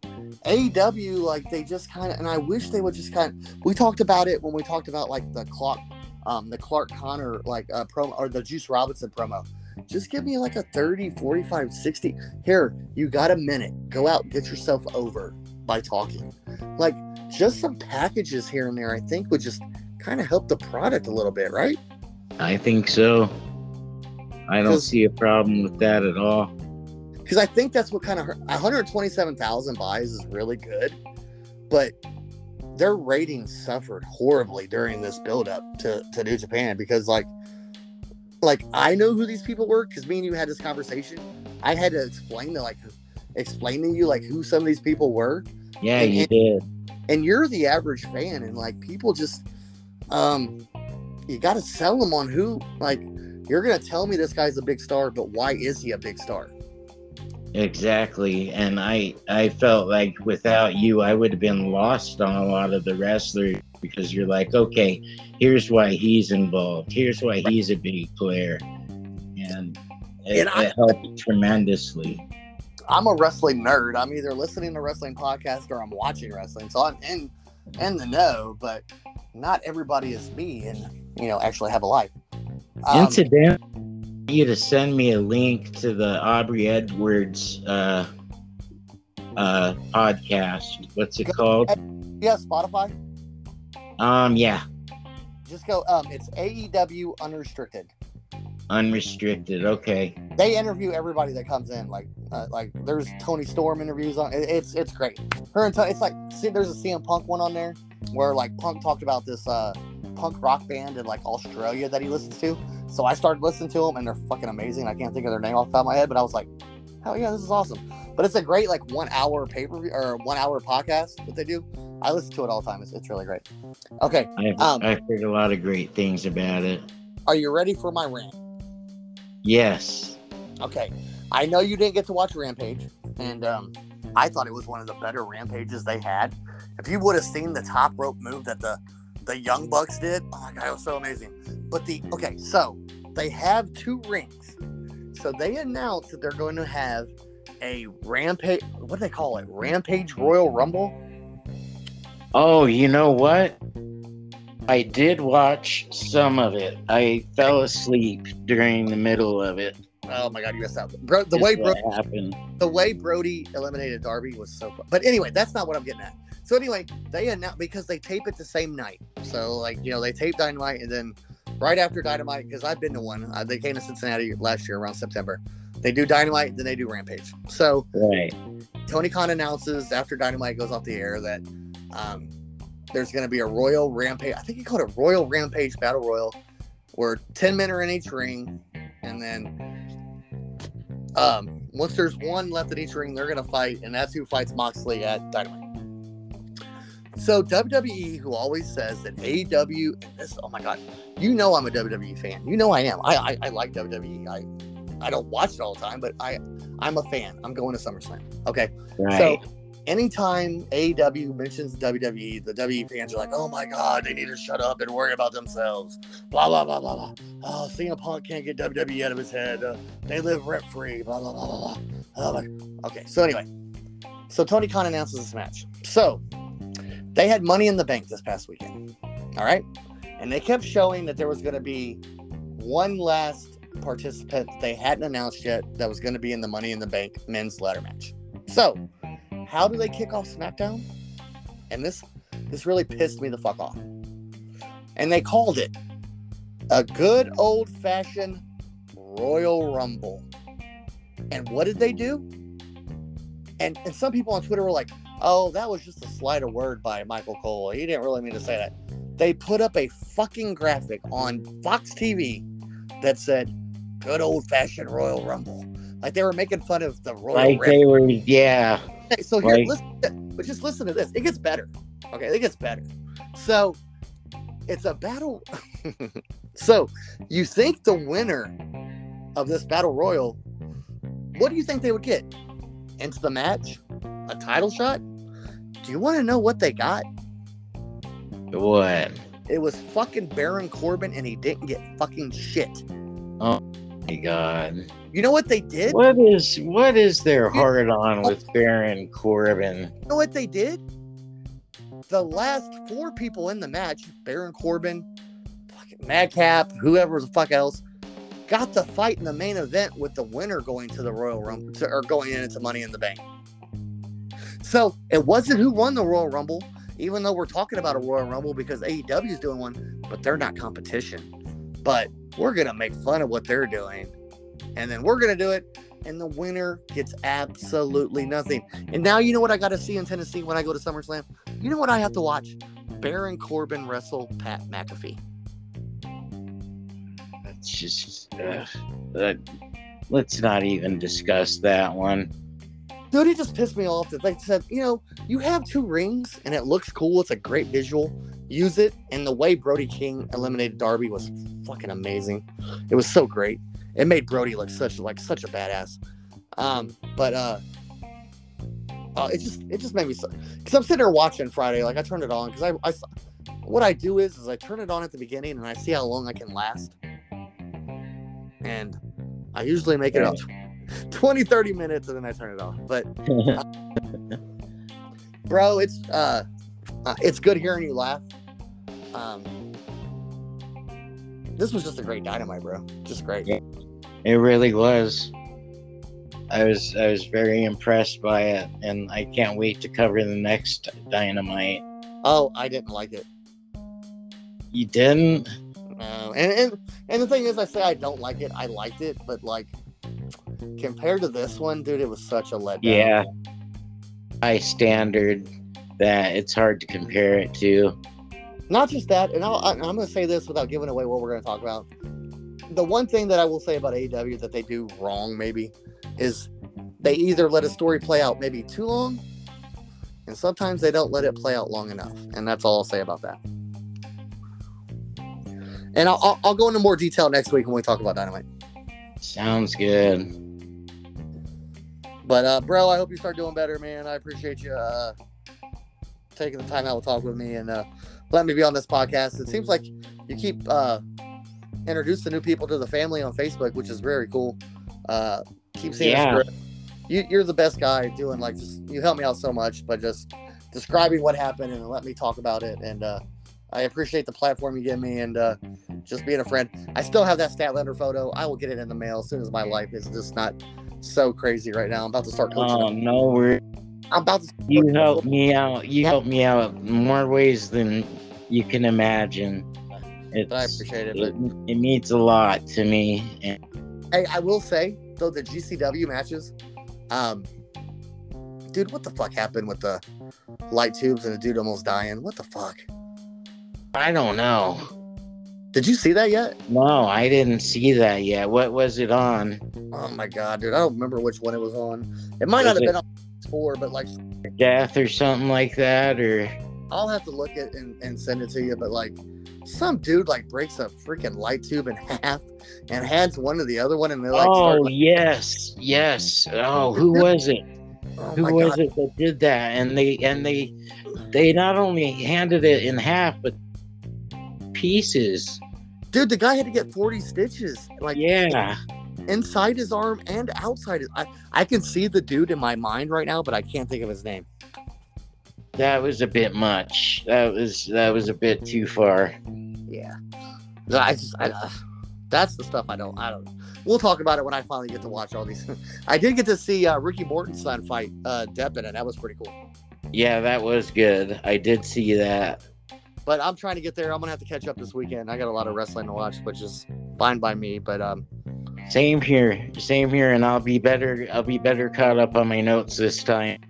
AEW, like they just kind of, and I wish they would just kind of. We talked about it when we talked about like the clock, um, the Clark Connor like uh, promo or the Juice Robinson promo. Just give me like a 30, 45, 60. Here, you got a minute. Go out, get yourself over by talking. Like just some packages here and there, I think would just kind of help the product a little bit, right? I think so. I don't see a problem with that at all. because I think that's what kind of hurt. 127,000 buys is really good, but their ratings suffered horribly during this build up to, to New Japan because like like I know who these people were because me and you had this conversation. I had to explain to like explain to you like who some of these people were, Yeah, And- you did. and you're the average fan, and like people just um you got to sell them on who like you're gonna tell me this guy's a big star, but why is he a big star? Exactly. And I I felt like without you I would have been lost on a lot of the wrestlers because you're like, okay, here's why he's involved. Here's why he's a big player. And it, And I- it helped tremendously. I'm a wrestling nerd. I'm either listening to wrestling podcast or I'm watching wrestling, so I'm in in the know. But not everybody is me, and you know, actually have a life. Um, Incident you to send me a link to the Aubrey Edwards uh uh podcast. What's it called? yeah, Spotify. Um yeah, Just go. Um, it's AEW Unrestricted. unrestricted. Okay. They interview everybody that comes in. Like, uh, like there's Toni Storm interviews on. it- It's it's great. Her and Tony, it's like see, there's a CM Punk one on there where like Punk talked about this uh punk rock band in like Australia that he listens to. So I started listening to them, and they're fucking amazing. I can't think of their name off the top of my head, but I was like, hell yeah, this is awesome. But it's a great like one hour pay per view or one hour podcast that they do. I listen to it all the time. It's, it's really great. Okay, I've, Um, I've heard a lot of great things about it. are you ready for my rant? Yes. Okay, I know you didn't get to watch Rampage, and um, I thought it was one of the better Rampages they had. If you would have seen the top rope move that the the Young Bucks did, oh my god, it was so amazing. But the okay, so they have two rings. So they announced that they're going to have a rampage. What do they call it? Rampage Royal Rumble. Oh, you know what? I did watch some of it. I fell asleep during the middle of it. Oh my god, you missed out. Bro, the way what Bro- happened. the way Brody eliminated Darby was so fun. But anyway, that's not what I'm getting at. So anyway, they announced because they tape it the same night. So like you know they tape Dynamite and then right after Dynamite because I've been to one. Uh, they came to Cincinnati last year around September. They do Dynamite, then they do Rampage. So Right. Tony Khan announces after Dynamite goes off the air that um, there's going to be a Royal Rampage. I think he called it Royal Rampage Battle Royal, where ten men are in each ring, and then um, once there's one left in each ring, they're going to fight, and that's who fights Moxley at Dynamite. So WWE, who always says that AEW, and this, oh my god, you know I'm a WWE fan. You know I am. I I, I like WWE. I I don't watch it all the time, but I I'm a fan. I'm going to SummerSlam. Okay. Right. So anytime AEW mentions WWE, the WWE fans are like, oh my God, they need to shut up and worry about themselves. Blah, blah, blah, blah, blah. Oh, CM Punk can't get WWE out of his head. Uh, they live rent free. Blah, blah, blah, blah, blah. Oh. Okay. So anyway, so Tony Khan announces this match. So they had money in the bank this past weekend. All right. And they kept showing that there was going to be one last participant they hadn't announced yet that was going to be in the Money in the Bank men's ladder match. So, how do they kick off SmackDown? And this this really pissed me the fuck off. And they called it a good old fashioned Royal Rumble. And what did they do? and and some people on Twitter were like, "Oh, that was just a slight of word by Michael Cole. He didn't really mean to say that." They put up a fucking graphic on Fox TV that said, "Good old fashioned Royal Rumble." Like they were making fun of the Royal Like they were, yeah. Okay, so here, Like- listen, but just listen to this. It gets better. Okay, it gets better. So it's a battle. (laughs) so you think the winner of this battle royal, what do you think they would get? Into the match? A title shot? Do you want to know what they got? What? It was fucking Baron Corbin and he didn't get fucking shit. Oh my God. You know what they did? What is what is their hard on oh. with Baron Corbin? You know what they did? The last four people in the match, Baron Corbin, fucking Madcap, whoever the fuck else, got the fight in the main event with the winner going to the Royal Rumble to, or going into Money in the Bank. So it wasn't who won the Royal Rumble, even though we're talking about a Royal Rumble because AEW is doing one, but they're not competition. But we're gonna make fun of what they're doing, and then we're gonna do it, and the winner gets absolutely nothing. And now you know what I got to see in Tennessee when I go to SummerSlam. You know what I have to watch? Baron Corbin wrestle Pat McAfee. That's just uh, uh, let's not even discuss that one. Dude, it just pissed me off that they said, you know, you have two rings and it looks cool. It's a great visual. Use it. And the way Brody King eliminated Darby was fucking amazing. It was so great. It made Brody look such like such a badass. Um, but uh, uh it just it just made me so because I'm sitting there watching Friday. Like I turned it on because I, I what I do is is I turn it on at the beginning and I see how long I can last. And I usually make it up 20, 30 minutes and then I turn it off. But (laughs) bro it's uh, uh it's good hearing you laugh um this was just a great dynamite bro just great Yeah. It really was. I was I was very impressed by it, and I can't wait to cover the next Dynamite. oh i didn't like it You didn't? no and, and and the thing is i say i don't like it i liked it but like compared to this one dude it was such a letdown Yeah. High standard that it's hard to compare it to. not just that and I'll, I- i'm going to say this without giving away what we're going to talk about the one thing that i will say about aew that they do wrong maybe is they either let a story play out maybe too long and sometimes they don't let it play out long enough and that's all i'll say about that. And i'll, I'll, I'll go into more detail next week when we talk about dynamite. Sounds good. but uh bro i hope you start doing better man. I appreciate you uh taking the time out to talk with me and uh letting me be on this podcast. It seems like you keep uh introducing new people to the family on facebook which is very cool uh keep seeing Yeah. you, you're the best guy doing like just you help me out so much by just describing what happened and let me talk about it and uh I appreciate the platform you give me and uh, just being a friend. I still have that Statlander photo. I will get it in the mail as soon as my life is just not so crazy right now. I'm about to start coaching. Oh no, we're I'm about to. you helped me out. You helped me out more ways than you can imagine. It's, I appreciate it, it, it means a lot to me. And Hey, I will say though the GCW matches, um, dude, what the fuck happened with the light tubes and the dude almost dying? What the fuck? I don't know. Did you see that yet? No, I didn't see that yet. What was it on? Oh my god, dude, I don't remember which one it was on. It might not have it- been on four, but like Death or something like that? Or I'll have to look at and, and send it to you. But like some dude like breaks a freaking light tube in (laughs) half and hands one to the other one, and they like oh start like, yes, yes. Oh, who (laughs) was it? oh Who was god, it that did that? And they and they they not only handed it in half, but pieces. dude, the guy had to get forty stitches like Yeah. inside his arm and outside his. I I can see the dude in my mind right now, but I can't think of his name. That was a bit much. That was that was a bit too far. Yeah, I just I, uh, that's the stuff I don't I don't. We'll talk about it when I finally get to watch all these. (laughs) I did get to see uh, Ricky Morton's son fight uh, Deppen, and that was pretty cool. Yeah, that was good. I did see that. But I'm trying to get there. I'm gonna have to catch up this weekend. I got a lot of wrestling to watch, which is fine by me. But um, Same here. Same here, and I'll be better. I'll be better caught up on my notes this time.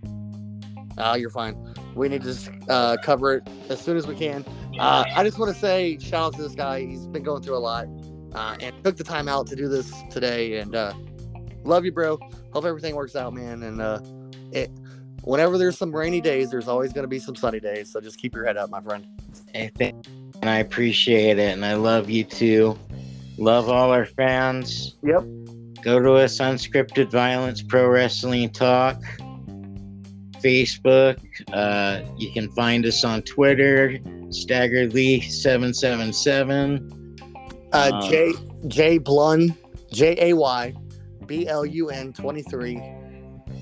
Oh, you're fine. We need to just uh, cover it as soon as we can. Uh, I just want to say shout out to this guy. He's been going through a lot uh, and took the time out to do this today. And uh, love you, bro. Hope everything works out, man. And uh, it, whenever there's some rainy days, there's always going to be some sunny days. So just keep your head up, my friend. I think, and I appreciate it, and I love you too. Love all our fans. Yep. Go to us Unscripted Violence Pro Wrestling Talk. Facebook. Uh, you can find us on Twitter, Staggeredly777. Uh, Um, J J Blun J A Y B L U N twenty three.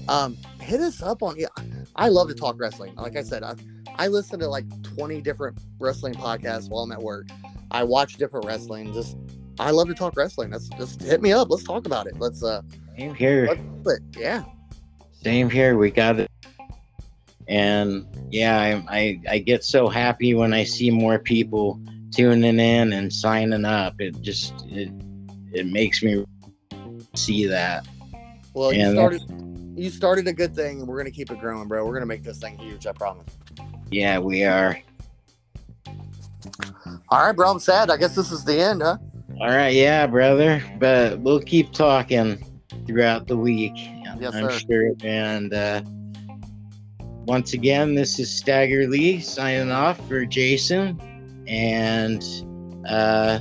Um, hit us up on. Yeah, I love to talk wrestling. Like I said, I I listen to like twenty different wrestling podcasts while I'm at work. I watch different wrestling. Just I love to talk wrestling. That's just hit me up. Let's talk about it. Let's uh, Same here. let's do. Yeah. Same here. We got it. And yeah, I, I I get so happy when I see more people tuning in and signing up. It just it it makes me see that. Well, you started you started a good thing, and we're gonna keep it growing, bro. We're gonna make this thing huge. I promise. Yeah, we are. All right, bro. I'm sad. I guess this is the end, huh? All right, yeah, brother. But we'll keep talking throughout the week. Yes, I'm sir. sure. And uh, once again, this is Stagger Lee signing off for Jason. And uh,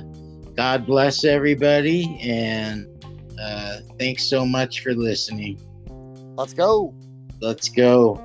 God bless everybody. And uh, thanks so much for listening. Let's go. Let's go.